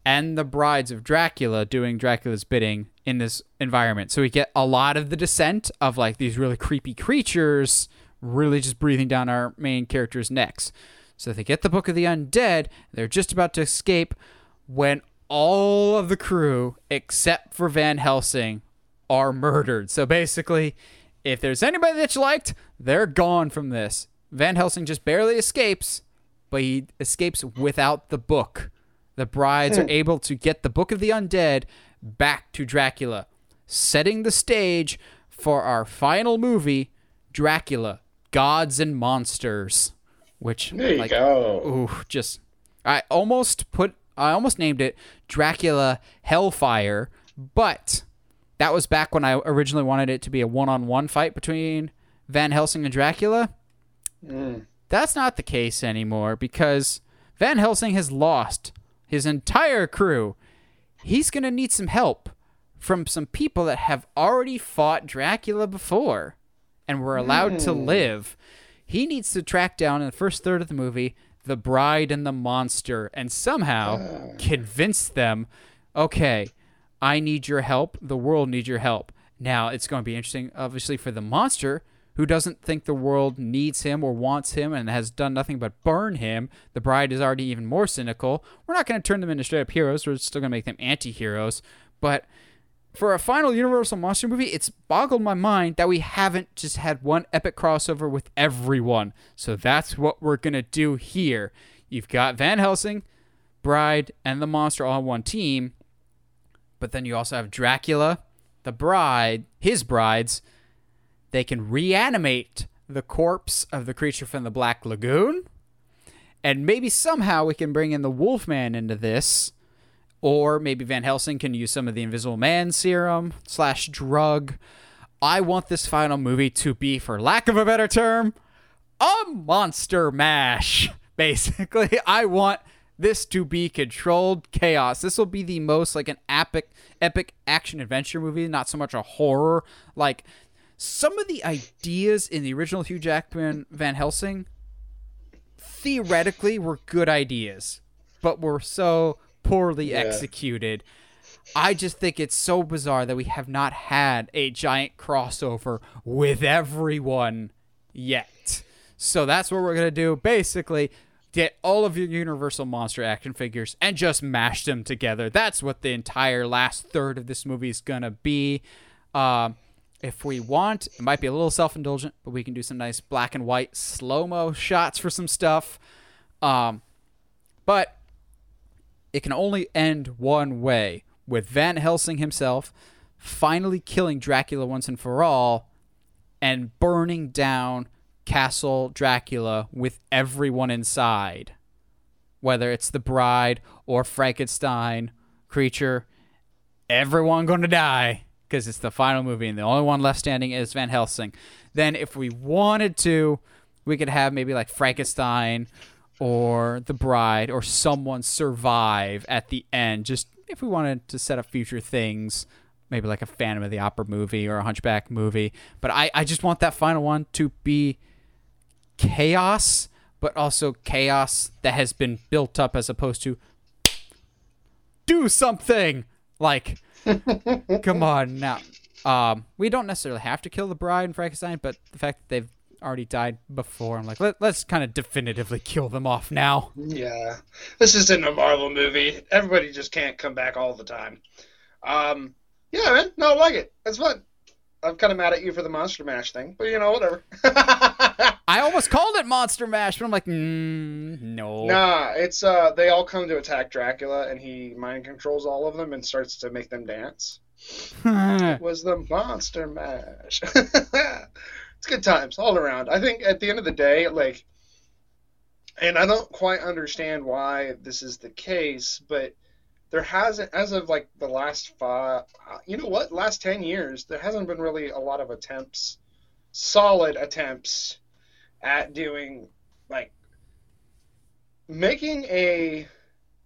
and the brides of Dracula doing Dracula's bidding in this environment. So we get a lot of the descent of like these really creepy creatures really just breathing down our main characters' necks. So they get the Book of the Undead, they're just about to escape when all of the crew, except for Van Helsing, are murdered. So basically, if there's anybody that you liked, they're gone from this. Van Helsing just barely escapes, but he escapes without the book. the brides are hmm. able to get the Book of the Undead back to Dracula, setting the stage for our final movie, Dracula: Gods and Monsters, which There you like go. ooh, just I almost put I almost named it Dracula Hellfire, but that was back when I originally wanted it to be a one-on-one fight between Van Helsing and Dracula. Mm. That's not the case anymore because Van Helsing has lost his entire crew. He's going to need some help from some people that have already fought Dracula before and were allowed to live. He needs to track down in the first third of the movie the bride and the monster and somehow convince them okay, I need your help. The world needs your help. Now, it's going to be interesting, obviously, for the monster who doesn't think the world needs him or wants him and has done nothing but burn him. The bride is already even more cynical. We're not going to turn them into straight up heroes. We're still going to make them anti heroes. But for a final Universal Monster movie, it's boggled my mind that we haven't just had one epic crossover with everyone. So that's what we're going to do here. You've got Van Helsing, Bride, and the monster all on one team. But then you also have Dracula, the bride, his brides. They can reanimate the corpse of the creature from the Black Lagoon. And maybe somehow we can bring in the Wolfman into this. Or maybe Van Helsing can use some of the Invisible Man serum slash drug. I want this final movie to be, for lack of a better term, a monster mash. Basically, I want this to be controlled chaos. This will be the most like an epic, epic action adventure movie, not so much a horror. Like some of the ideas in the original Hugh Jackman Van Helsing theoretically were good ideas, but were so poorly Yeah. executed. I just think it's so bizarre that we have not had a giant crossover with everyone yet. So that's what we're going to do. Basically, get all of your Universal Monster action figures and just mash them together. That's what the entire last third of this movie is going to be. Um, if we want, it might be a little self indulgent, but we can do some nice black and white slow mo shots for some stuff. Um, but it can only end one way with Van Helsing himself finally killing Dracula once and for all and burning down Castle Dracula with everyone inside. Whether it's the bride or Frankenstein creature, everyone to die because it's the final movie and the only one left standing is Van Helsing. Then if we wanted to, we could have maybe like Frankenstein or the bride or someone survive at the end just if we wanted to set up future things maybe like a phantom of the opera movie or a hunchback movie. But i, I just want that final one to be chaos but also chaos that has been built up as opposed to do something. Like come on now. Um, we don't necessarily have to kill the bride and frankenstein but the fact that they've already died before i'm like Let, let's kind of definitively kill them off now Yeah, this isn't a Marvel movie. Everybody just can't come back all the time. Um, yeah, man, no, I like it. It's fun. I'm kind of mad at you for the Monster Mash thing, but you know, whatever. I almost called it Monster Mash, but I'm like, mm, no. nah, it's uh, they all come to attack Dracula, and he mind controls all of them and starts to make them dance. It was the Monster Mash. good times all around. I think at the end of the day, like, and I don't quite understand why this is the case, but there hasn't, as of like the last five, you know what, last 10 years, there hasn't been really a lot of attempts, solid attempts at doing, like, making a,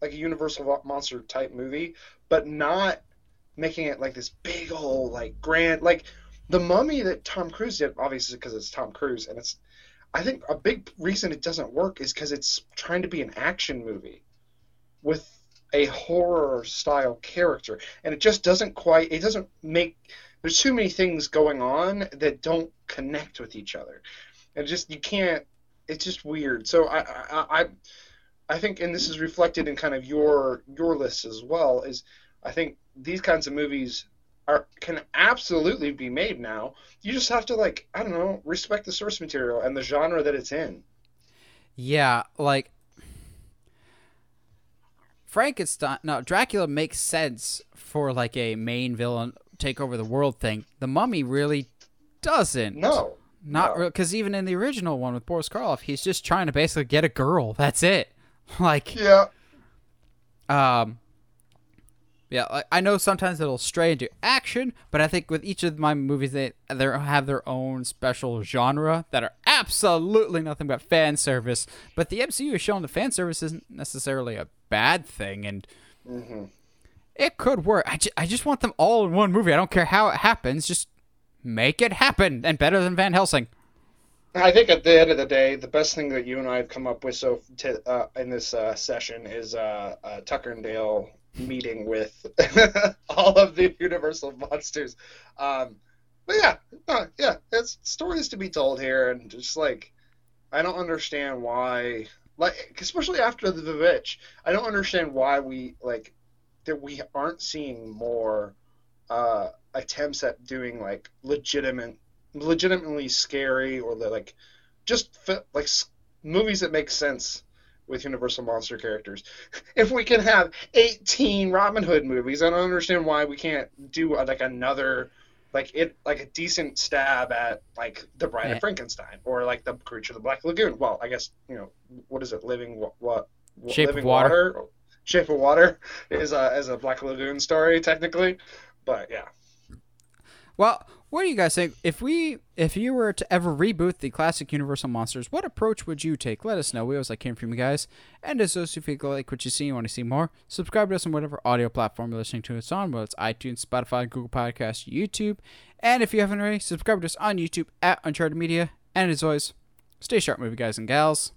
like a Universal Monster type movie, but not making it like this big old, like, grand, like, the mummy that Tom Cruise did, obviously because it's Tom Cruise, and it's, I think a big reason it doesn't work is because it's trying to be an action movie with a horror style character, and it just doesn't quite. It doesn't make. There's too many things going on that don't connect with each other, and just you can't. It's just weird. So I I I, I think, and this is reflected in kind of your your list as well. Is I think these kinds of movies are can absolutely be made now. You just have to like I don't know respect the source material and the genre that it's in. Yeah, like Frankenstein, no, Dracula makes sense for like a main villain take over the world thing. The Mummy really doesn't. No, not no. because even in the original one with Boris Karloff, he's just trying to basically get a girl. That's it. Like, yeah, um, yeah, like, I know sometimes it'll stray into action, but I think with each of my movies, they they have their own special genre that are absolutely nothing but fan service. But the MCU has shown the fan service isn't necessarily a bad thing, and mm-hmm. it could work. I, ju- I just want them all in one movie. I don't care how it happens, just make it happen, and better than Van Helsing. I think at the end of the day, the best thing that you and I have come up with so t- uh, in this uh, session is uh, uh, Tucker and Dale meeting with all of the Universal monsters. Um, but yeah, uh, yeah, it's stories to be told here, and just like I don't understand why, like especially after the VVitch, I don't understand why we like that we aren't seeing more uh, attempts at doing like legitimate legitimately scary or like just like movies that make sense with Universal monster characters. If we can have 18 Robin Hood movies, I don't understand why we can't do uh, like another like it like a decent stab at like the Bride Yeah. of Frankenstein or like the Creature of the Black Lagoon. Well, I guess you know what is it? Living what? what Shape of Living Water. Shape of Water is a is a Black Lagoon story technically, but yeah. Well, what do you guys think? If we, if you were to ever reboot the classic Universal monsters, what approach would you take? Let us know. We always like hearing from you guys. And as those if you like what you see and want to see more, subscribe to us on whatever audio platform you're listening to us on, whether it's iTunes, Spotify, Google Podcasts, YouTube. And if you haven't already, subscribe to us on YouTube at Uncharted Media. And as always, stay sharp, movie guys and gals.